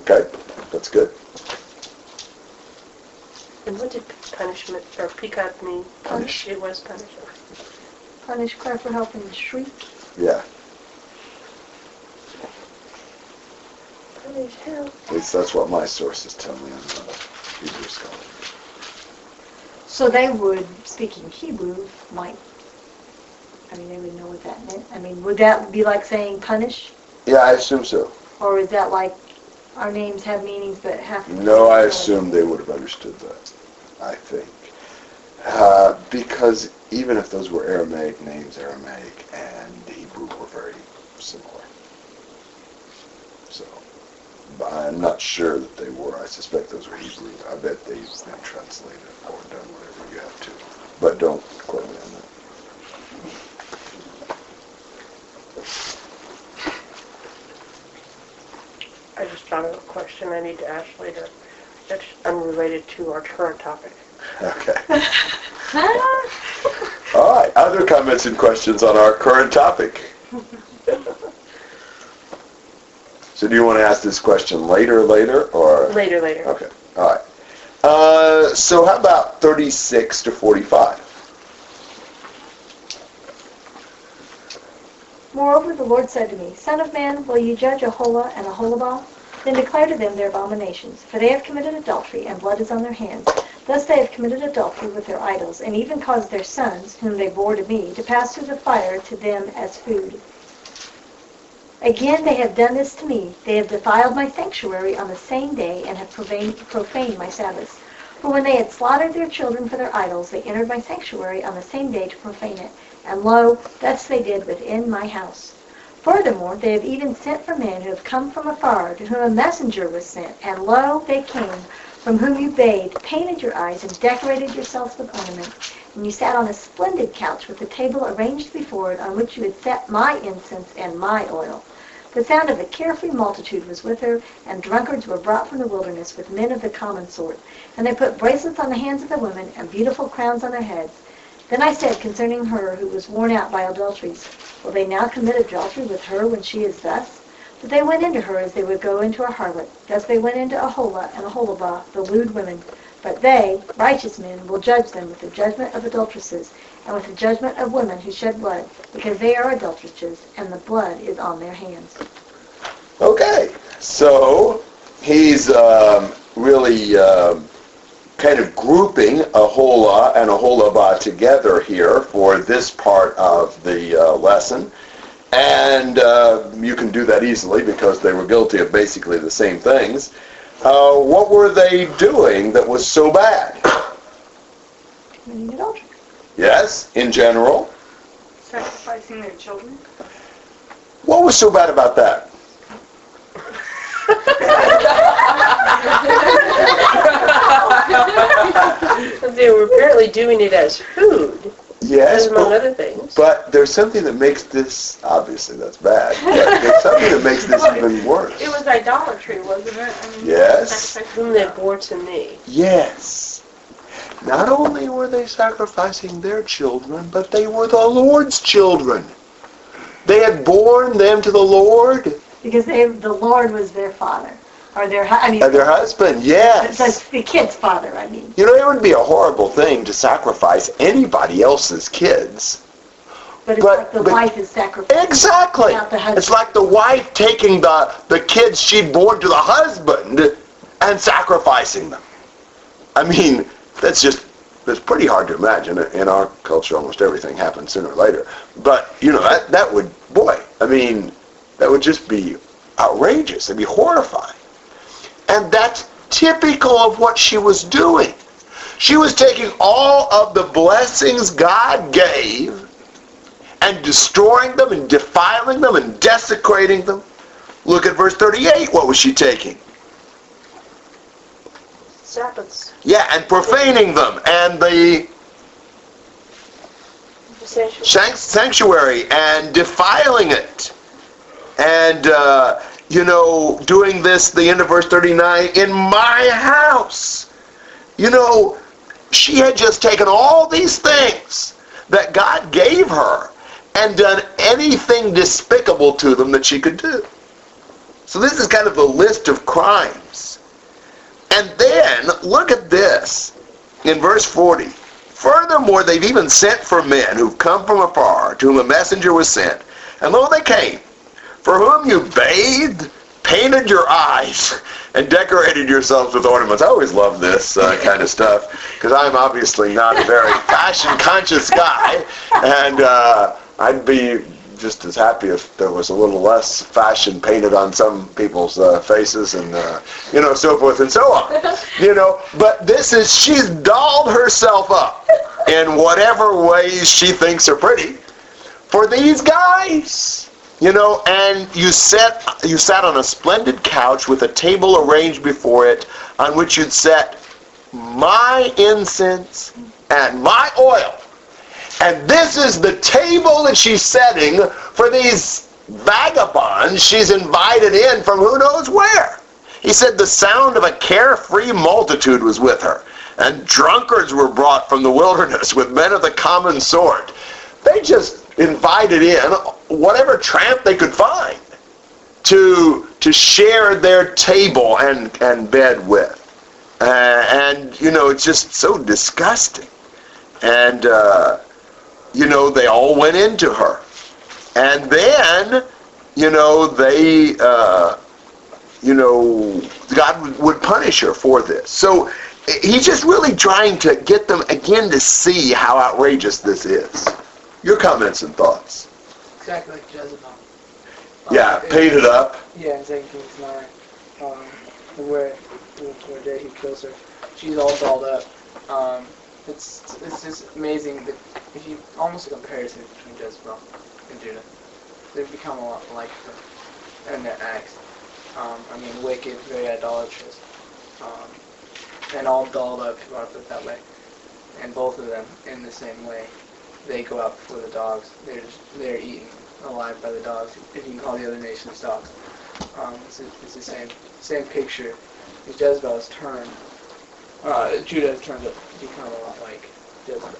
Okay, that's good. And what did punishment, or Pekod mean? Punish. It was punishment. Punish, cry for help, and shriek. Yeah, Punish, help. At least that's what my sources tell me. I'm not a Hebrew scholar. So they would, speaking Hebrew, might, I mean, they would know what that meant. I mean, would that be like saying punish? Yeah, I assume so. Or is that like our names have meanings but have to No, I assume they would have understood that. I think. Uh, because even if those were Aramaic names, Aramaic and Hebrew were very similar. So, but I'm not sure that they were. I suspect those were Hebrew. I bet they've been translated or done whatever you have to. But don't quote me on that. I just thought of a question I need to ask later. That's unrelated to our current topic. Okay. All right. Other comments and questions on our current topic? So do you want to ask this question later, later, or? Later, later. Okay, all right. Uh, so how about 36 to 45? Moreover, the Lord said to me, Son of man, will you judge Aholah and Aholibah? Then declare to them their abominations, for they have committed adultery, and blood is on their hands. Thus they have committed adultery with their idols, and even caused their sons, whom they bore to me, to pass through the fire to them as food. Again they have done this to me. They have defiled my sanctuary on the same day, and have profaned, my Sabbaths. For when they had slaughtered their children for their idols, they entered my sanctuary on the same day to profane it. And lo, thus they did within my house. Furthermore, they have even sent for men who have come from afar, to whom a messenger was sent. And lo, they came, from whom you bathed, painted your eyes, and decorated yourselves with ornaments. And you sat on a splendid couch with a table arranged before it, on which you had set my incense and my oil. The sound of a carefree multitude was with her, and drunkards were brought from the wilderness with men of the common sort. And they put bracelets on the hands of the women, and beautiful crowns on their heads. Then I said concerning her who was worn out by adulteries, Will they now commit adultery with her when she is thus? But they went into her as they would go into a harlot. Thus they went into Aholah and Aholibah, the lewd women. But they, righteous men, will judge them with the judgment of adulteresses, and with the judgment of women who shed blood, because they are adulteresses, and the blood is on their hands. Okay, so he's um, really um, kind of grouping Aholah and Aholibah together here for this part of the uh, lesson. And uh, you can do that easily because they were guilty of basically the same things. Uh, what were they doing that was so bad? Committing adultery. Yes, in general. Sacrificing their children. What was so bad about that? They were apparently doing it as food, Yes, among but, other things. but there's something that makes this, obviously that's bad, but there's something that makes this even worse. It was idolatry, wasn't it? I mean, Yes. Whom they bore to me. Yes. Not only were they sacrificing their children, but they were the Lord's children. They had borne them to the Lord Because they, the Lord was their father. Or their, I mean, and their husband. Yes. like the kid's father, I mean. You know, it would be a horrible thing to sacrifice anybody else's kids. But it's But- like the but- wife is sacrificed. Exactly. The. It's like the wife taking the, the kids she'd born to the husband and sacrificing them. I mean, that's just, that's pretty hard to imagine. In our culture, almost everything happens sooner or later. But, you know, that, that would, boy, I mean, that would just be outrageous. It'd be horrifying. And that's typical of what she was doing. She was taking all of the blessings God gave and destroying them and defiling them and desecrating them. Look at verse 38. What was she taking? Sabbaths. Yeah, and profaning them and the sanctuary and defiling it. and uh, you know, doing this, the end of verse 39, in my house. You know, she had just taken all these things that God gave her and done anything despicable to them that she could do. So this is kind of the list of crimes. And then, look at this in verse 40. Furthermore, they've even sent for men who've come from afar, to whom a messenger was sent. And lo, they came, for whom you bathed, painted your eyes, and decorated yourselves with ornaments. I always love this uh, kind of stuff, because I'm obviously not a very fashion-conscious guy, and uh, I'd be just as happy if there was a little less fashion painted on some people's uh, faces and uh, you know so forth and so on you know. But this is she's dolled herself up in whatever ways she thinks are pretty for these guys you know. And you sat you sat on a splendid couch with a table arranged before it on which you'd set my incense and my oil and this is the table that she's setting for these vagabonds she's invited in from who knows where. He said the sound of a carefree multitude was with her, and drunkards were brought from the wilderness with men of the common sort. They just invited in whatever tramp they could find to to share their table and, and bed with. Uh, and, you know, it's just so disgusting. And, uh, you know, they all went into her. And then, you know, they, uh, you know, God would, would punish her for this. So he's just really trying to get them again to see how outrageous this is. Your comments and thoughts. Exactly like Jezebel. Yeah, Um, painted up. Yeah, in 2 Kings 9, um, where, where Jehu kills her. She's all dolled up. Um, it's it's just amazing that if you almost a comparison between Jezebel and Judah. They've become a lot like her in their acts. Um, I mean, wicked, very idolatrous, um, and all dolled up, if you put it that way. And both of them, in the same way, they go out before the dogs. They're just, they're eaten alive by the dogs, if you can call the other nations dogs. Um, it's, it's the same same picture. Jezebel's turned, uh, Judah has turned to become a lot like Jezebel.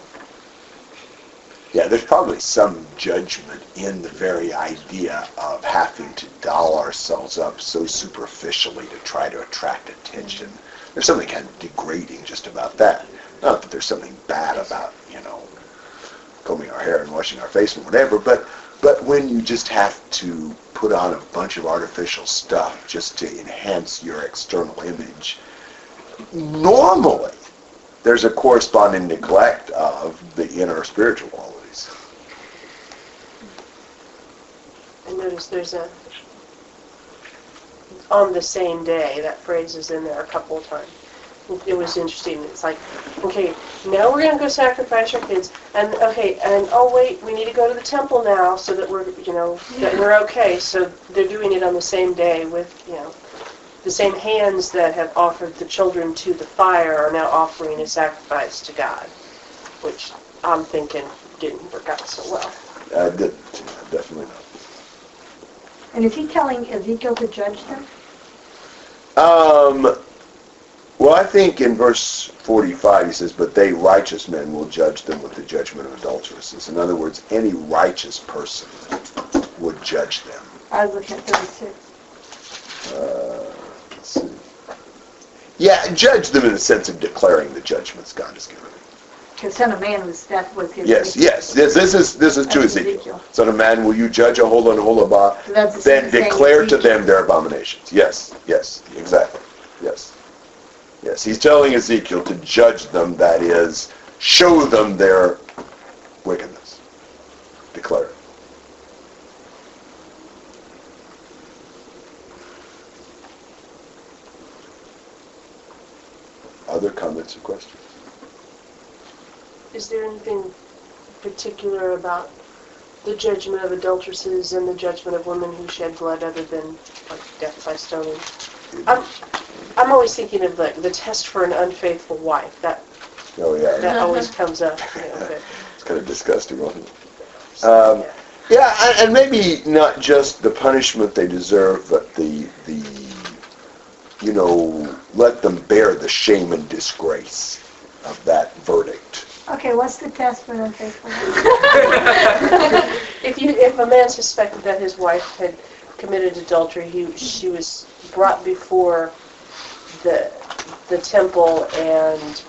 Yeah, there's probably some judgment in the very idea of having to doll ourselves up so superficially to try to attract attention. There's something kind of degrading just about that. Not that there's something bad about, you know, combing our hair and washing our face and whatever, but but when you just have to put on a bunch of artificial stuff just to enhance your external image, normally there's a corresponding neglect of the inner spiritual qualities. I noticed there's a, on the same day, that phrase is in there a couple of times. It was interesting. It's like, okay, now we're going to go sacrifice our kids, and okay, and oh wait, we need to go to the temple now so that we're, you know, that we're okay. So they're doing it on the same day with, you know, the same hands that have offered the children to the fire are now offering a sacrifice to God, which I'm thinking didn't work out so well. Uh, de- definitely not. And is he telling Ezekiel to judge them? Um, well, I think in verse 45 he says, but they righteous men will judge them with the judgment of adulteresses. In other words, any righteous person would judge them. I was looking at 36. Uh, Yeah, judge them in the sense of declaring the judgments God has given. Because Son of Man was, that was his... Yes, yes, this, this is this is to Ezekiel. Ezekiel. Son of man, will you judge Aholah and Aholibah? So Then declare to them their abominations. Yes, yes, exactly. Yes. Yes, he's telling Ezekiel to judge them, that is, show them their wickedness. Declare it. Other comments or questions? Is there anything particular about the judgment of adulteresses and the judgment of women who shed blood other than like death by stoning? I'm, I'm always thinking of the, the test for an unfaithful wife. That Oh, yeah. that always comes up. You know, It's kind of disgusting, wasn't it? Um, Yeah, and- and maybe not just the punishment they deserve, but the, the, you know, let them bear the shame and disgrace of that verdict. Okay, what's the test for unfaithfulness? If you, if a man suspected that his wife had committed adultery, he, she was brought before the, the temple and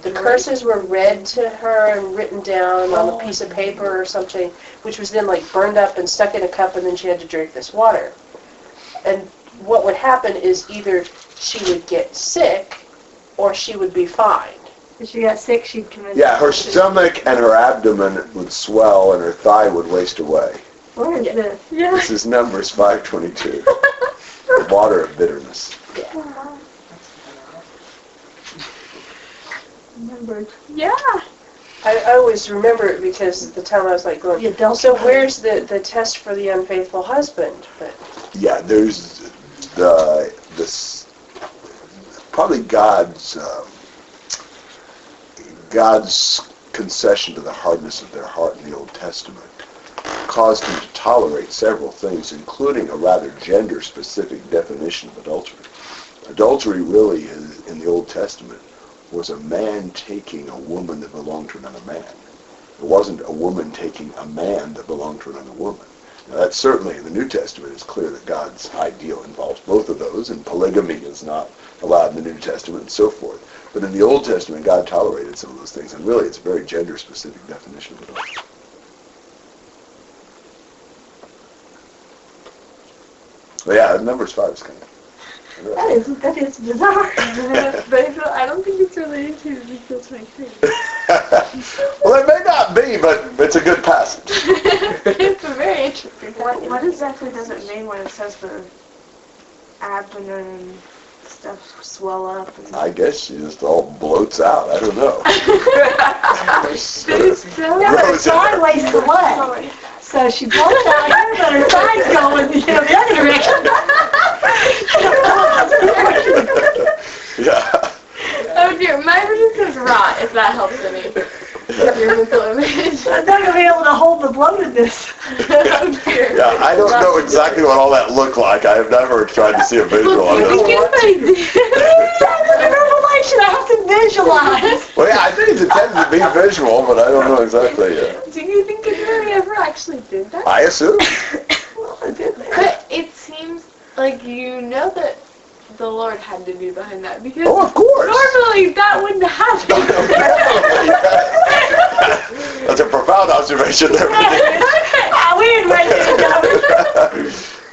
the curses were read to her and written down on a oh. piece of paper or something, which was then like burned up and stuck in a cup and then she had to drink this water. And what would happen is either she would get sick or she would be fine. If she got sick, she'd commit. Suicide. Yeah, her stomach and her abdomen would swell and her thigh would waste away. Where is Yeah. this? Yeah. This is Numbers 522. The water of bitterness. Remembered. Yeah. I, I always remember it because at the time I was like going, The adult. so where's the, the test for the unfaithful husband? But Yeah, there's the, this, probably God's, um, God's concession to the hardness of their heart in the Old Testament caused him to tolerate several things, including a rather gender-specific definition of adultery. Adultery really, is, in the Old Testament, was a man taking a woman that belonged to another man. It wasn't a woman taking a man that belonged to another woman. Now, that's certainly in the New Testament. It's clear that God's ideal involves both of those, and polygamy is not allowed in the New Testament, and so forth. But in the Old Testament, God tolerated some of those things, and really, it's a very gender-specific definition of adultery. But yeah, Numbers five is kind of. That is, that is bizarre. but I I don't think it's related to Ezekiel 23. well, it may not be, but it's a good passage. it's a very interesting. What- What, what exactly does it mean when it says the abdomen and stuff swell up? And I guess she just all bloats out. I don't know. Yeah, but her Rose in thigh her- So she blows out here, but her side's go in you know, the other direction. yeah. Oh dear, my version says rot, if that helps any. Your mental image. I'm not gonna be able to hold the bloatedness. oh dear. Yeah, I don't know exactly what all that looked like. I have never tried to see a visual on I think this. if I did. That's a revelation, I have to visualize. Well, yeah, I think it's intended to be visual, but I don't know exactly yet. Do you think that Mary ever actually did that? I assume. But it seems like you know that the Lord had to be behind that because Oh, of course. normally that wouldn't happen. That's a profound observation there. Ah, we didn't write this down.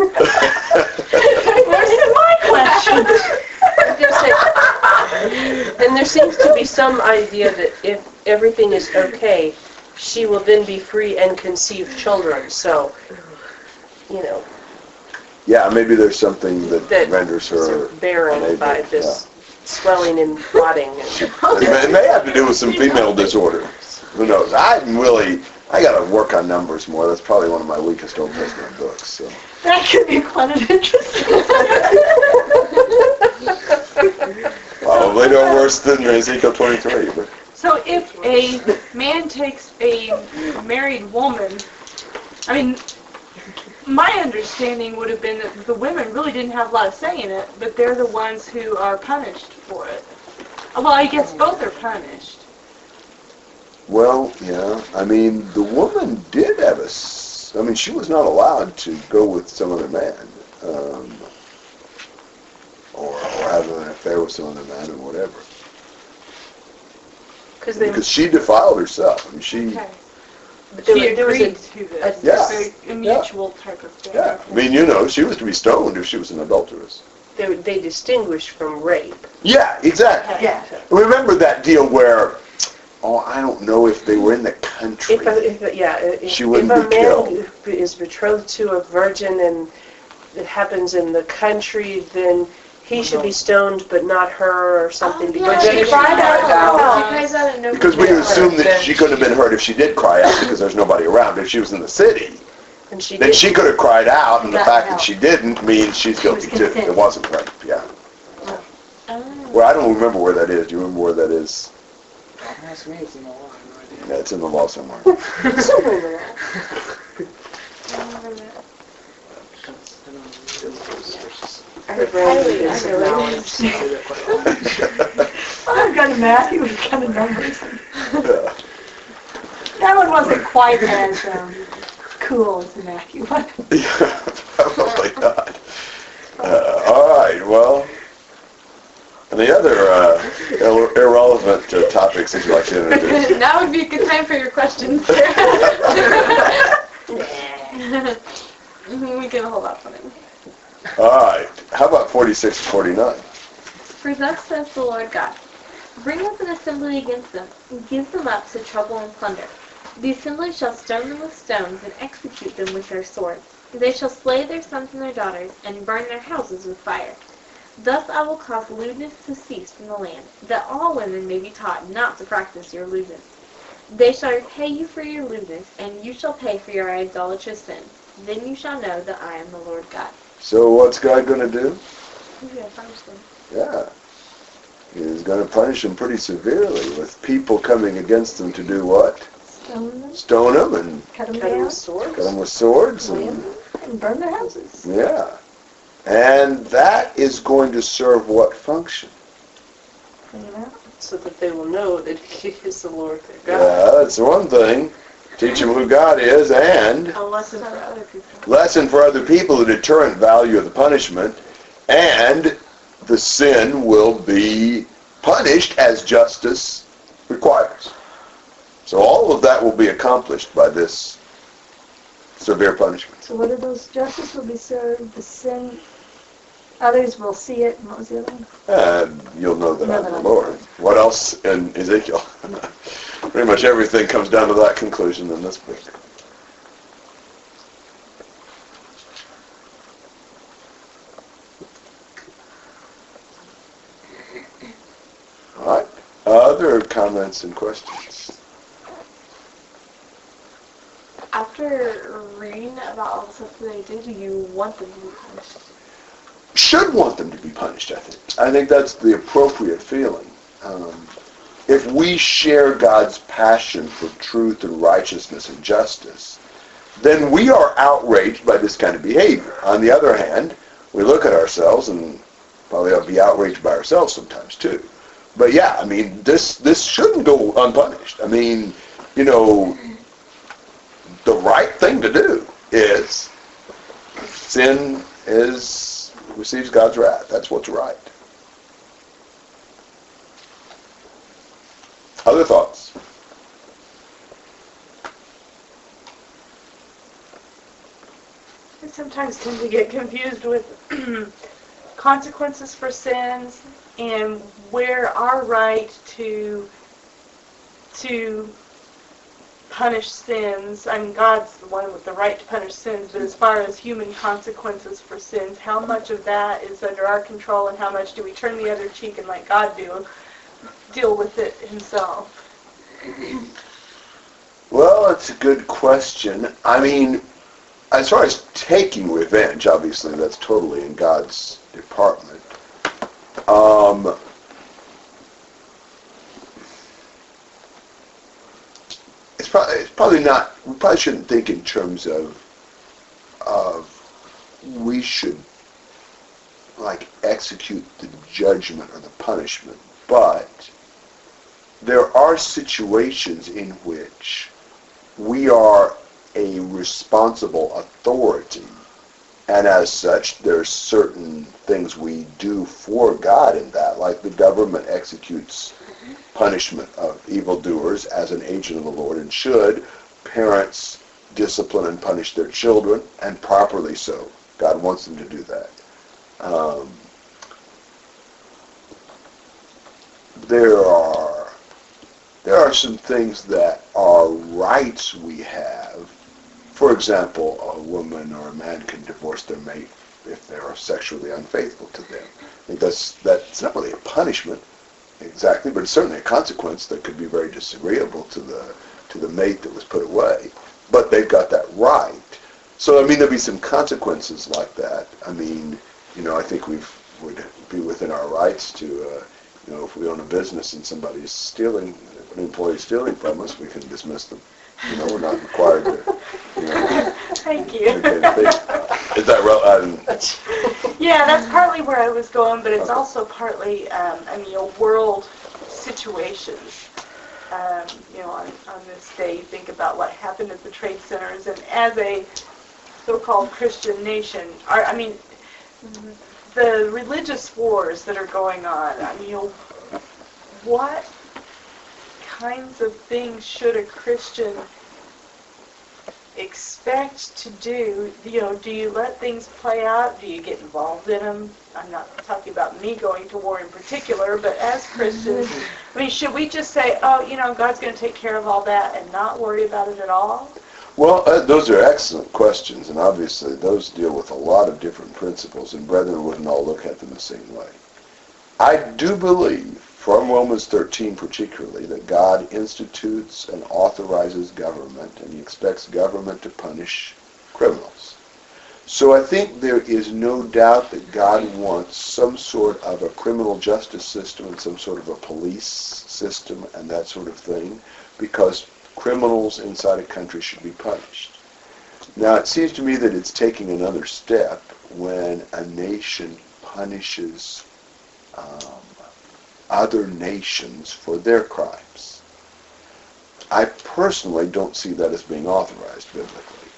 Where's my question? And there seems to be some idea that if everything is okay, she will then be free and conceive children. So, you know, yeah, maybe there's something that that renders her. barren unable, by this swelling and rotting. And It may, it may have to do with some female disorder. Who knows? I'm really, I got to work on numbers more. That's probably one of my weakest Old Testament books. So. That could be quite an interesting. Probably no worse than Ezekiel 23. But So if a man takes a married woman, I mean, my understanding would have been that the women really didn't have a lot of say in it, but they're the ones who are punished for it. Well, I guess both are punished. Well, yeah. I mean, the woman did have a. s- I mean, she was not allowed to go with some other man, um, or, or have an affair with some other man, or whatever. Because she defiled herself. I mean, she. Okay. But there, She was- there was agreed a, to this. Yeah. It's a mutual type of thing. Yeah. I mean, you know, she was to be stoned if she was an adulteress. they, they distinguished from rape. Yeah, exactly. Yeah. Remember that deal where, oh, I don't know if they were in the country. If, a, if a, yeah, uh, if, She if wouldn't a be man killed. who is betrothed to a virgin and it happens in the country, then he should be stoned, but not her or something because she cried out. Out Because we assume that she couldn't have been hurt if she did cry out because there's nobody around. If she was in the city, And she then did. she could have cried out, and the fact that she didn't means she's guilty too. It wasn't her. Yeah. Well, I don't remember where that is. Do you remember where that is? Me, it's in the law. No idea. Yeah, it's in the law somewhere. underrated. knowledge. Say that quite often. I've got a Matthew with kind of numbers. Yeah. That one wasn't quite as um, cool as the Matthew one. Yeah, probably not. Uh, all right, well, and the other uh, ir- irrelevant uh, topics that you'd like to introduce? now would be a good time for your questions. we can hold off on it. All right, how about 46 and 49? For thus says the Lord God, Bring up an assembly against them, and give them up to trouble and plunder. The assembly shall stone them with stones, and execute them with their swords. They shall slay their sons and their daughters, and burn their houses with fire. Thus I will cause lewdness to cease from the land, that all women may be taught not to practice your lewdness. They shall repay you for your lewdness, and you shall pay for your idolatrous sins. Then you shall know that I am the Lord God. So what's God going to do? He's gonna punish them. Yeah. He's going to punish them pretty severely with people coming against them to do what? Stone them, Stone them and cut them Cut him down, with swords. cut them with swords. lay And, 'em, and burn their houses. yeah. And that is going to serve what function? Clean 'em out. So that they will know that he is the Lord their God. Yeah, that's one thing. Teach them who God is and A lesson for other people. lesson for other people, the deterrent value of the punishment, and the sin will be punished as justice requires. So all of that will be accomplished by this severe punishment. So what are those? Justice will be served, the sin, others will see it, and what was the other one? And you'll know that Know I'm the I'm Lord. What else in Ezekiel? Pretty much everything comes down to that conclusion in this book. All right. Other comments and questions? After reading about all the stuff that they did, do you want them to be punished? Should want them to be punished, I think. I think that's the appropriate feeling. Um, if we share God's passion for truth and righteousness and justice, then we are outraged by this kind of behavior. On the other hand, we look at ourselves and probably ought to be outraged by ourselves sometimes too. But yeah, I mean, this this shouldn't go unpunished. I mean, you know, the right thing to do is sin is receives God's wrath. That's what's right. Other thoughts? I sometimes tend to get confused with consequences for sins and where our right to to punish sins. I mean, God's the one with the right to punish sins, but as far as human consequences for sins, how much of that is under our control and how much do we turn the other cheek and let God do deal with it himself? Well, it's a good question. I mean, as far as taking revenge, obviously that's totally in God's department. Um, probably it's probably not. We probably shouldn't think in terms of of we should like execute the judgment or the punishment, but there are situations in which we are a responsible authority. And as such, there's certain things we do for God in that, like the government executes punishment of evildoers as an agent of the Lord and should. Parents discipline and punish their children, and properly so. God wants them to do that. Um, there are there are some things that are rights we have. For example, a woman or a man can divorce their mate if they are sexually unfaithful to them. I think that's that's not really a punishment exactly, but it's certainly a consequence that could be very disagreeable to the to the mate that was put away. But they've got that right. So I mean, there'll be some consequences like that. I mean, you know, I think we would be within our rights to, uh, you know, if we own a business and somebody's stealing, an employee's stealing from us, we can dismiss them. You know, we're not required to. You know, Thank you. is that real? Yeah, that's partly where I was going, but it's also partly, um, I mean, a world situations. Um, you know, on, on this day, you think about what happened at the trade centers, and as a so-called Christian nation, our, I mean, the religious wars that are going on. I mean, you know, what kinds of things should a Christian expect to do? You know, do you let things play out? Do you get involved in them? I'm not talking about me going to war in particular, but as Christians, I mean, should we just say, oh, you know, God's going to take care of all that and not worry about it at all? Well, uh, those are excellent questions, and obviously those deal with a lot of different principles, and brethren wouldn't all look at them the same way. I do believe, from Romans 13 particularly, that God institutes and authorizes government, and he expects government to punish criminals. So I think there is no doubt that God wants some sort of a criminal justice system and some sort of a police system and that sort of thing, because criminals inside a country should be punished. Now, it seems to me that it's taking another step when a nation punishes um, other nations for their crimes. I personally don't see that as being authorized biblically.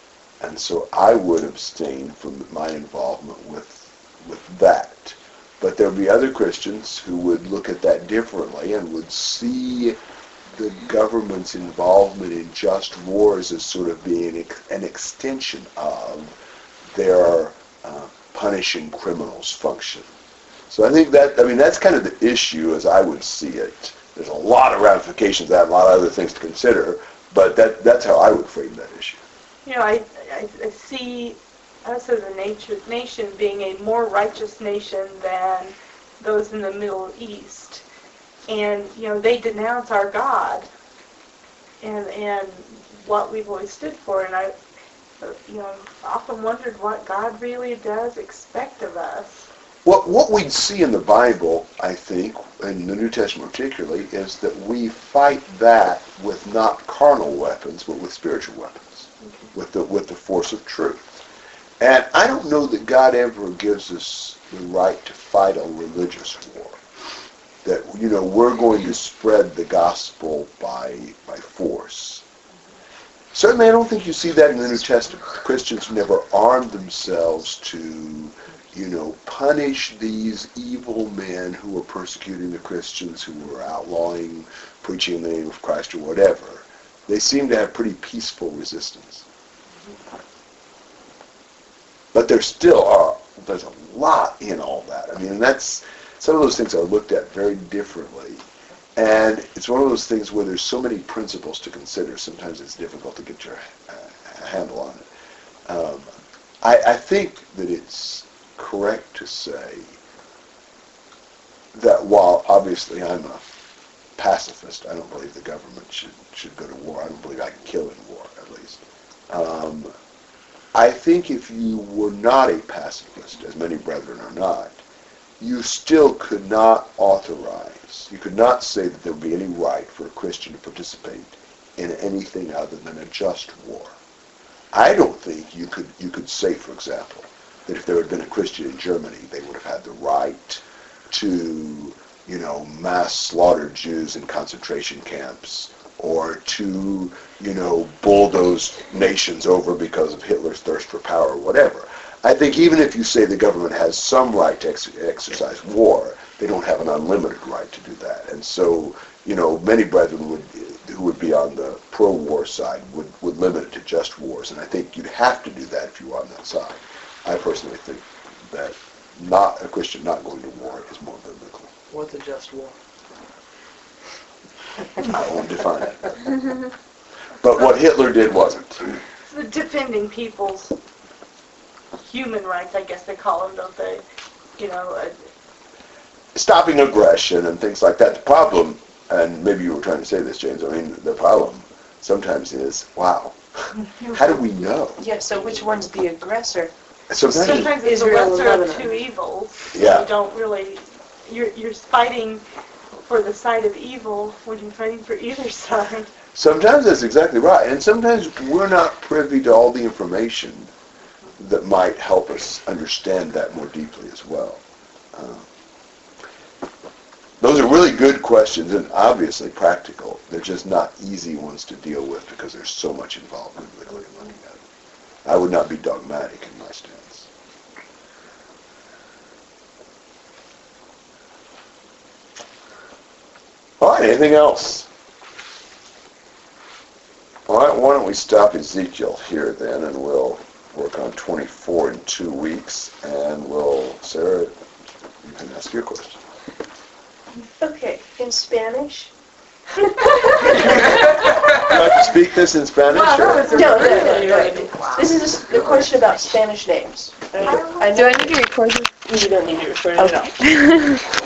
And so I would abstain from my involvement with, with that. But there'll be other Christians who would look at that differently and would see the government's involvement in just wars as sort of being an extension of their uh, punishing criminals function. So I think that, I mean, that's kind of the issue as I would see it. There's a lot of ramifications that, a lot of other things to consider, but that, that's how I would frame that issue. You know, I, I, I see us as a nature, nation being a more righteous nation than those in the Middle East and you know they denounce our God and and what we've always stood for and I you know often wondered what God really does expect of us. What what we see in the Bible, I think, in the New Testament particularly, is that we fight that with not carnal weapons, but with spiritual weapons, okay. with the with the force of truth. And I don't know that God ever gives us the right to fight a religious war that you know we're going to spread the gospel by by force. Certainly, I don't think you see that in the New Testament. Christians never armed themselves to, you know, punish these evil men who were persecuting the Christians, who were outlawing preaching in the name of Christ or whatever. They seem to have pretty peaceful resistance. But there still are, there's a lot in all that. I mean, that's, some of those things are looked at very differently. And it's one of those things where there's so many principles to consider. Sometimes it's difficult to get your uh, handle on it. Um, I, I think that it's correct to say that while obviously I'm a pacifist, I don't believe the government should, should go to war. I don't believe I can kill in war, at least. Um, I think if you were not a pacifist, as many brethren are not, you still could not authorize, you could not say that there would be any right for a Christian to participate in anything other than a just war. I don't think you could you could say, for example, that if there had been a Christian in Germany, they would have had the right to, you know, mass slaughter Jews in concentration camps or to, you know, bulldoze nations over because of Hitler's thirst for power or whatever. I think even if you say the government has some right to ex- exercise war, they don't have an unlimited right to do that. And so, you know, many brethren would who would be on the pro-war side would, would limit it to just wars. And I think you'd have to do that if you were on that side. I personally think that not a Christian not going to war is more biblical. What's a just war? I won't define it. But what Hitler did wasn't. Defending people's human rights, I guess they call them, don't they? You know. Uh, Stopping aggression and things like that. The problem, and maybe you were trying to say this, James. I mean, the problem sometimes is, wow, how do we know? Yeah. So which one's the aggressor? Sometimes, sometimes it's Israel the lesser of two evils. Yeah. You don't really. You're you're fighting for the side of evil when you're fighting for either side. Sometimes that's exactly right, and sometimes we're not privy to all the information that might help us understand that more deeply as well. Um, Those are really good questions and obviously practical. They're just not easy ones to deal with because there's so much involved in really looking at it. I would not be dogmatic in my stance. All right, anything else? All right, why don't we stop Ezekiel here then, and we'll work on 24 in two weeks, and we'll, Sarah, you can ask your question. Okay, in Spanish? Would you speak this in Spanish? or- No, no, no, no. This is a question about Spanish names. I I Do know I need to record this? you don't need to refer it at all.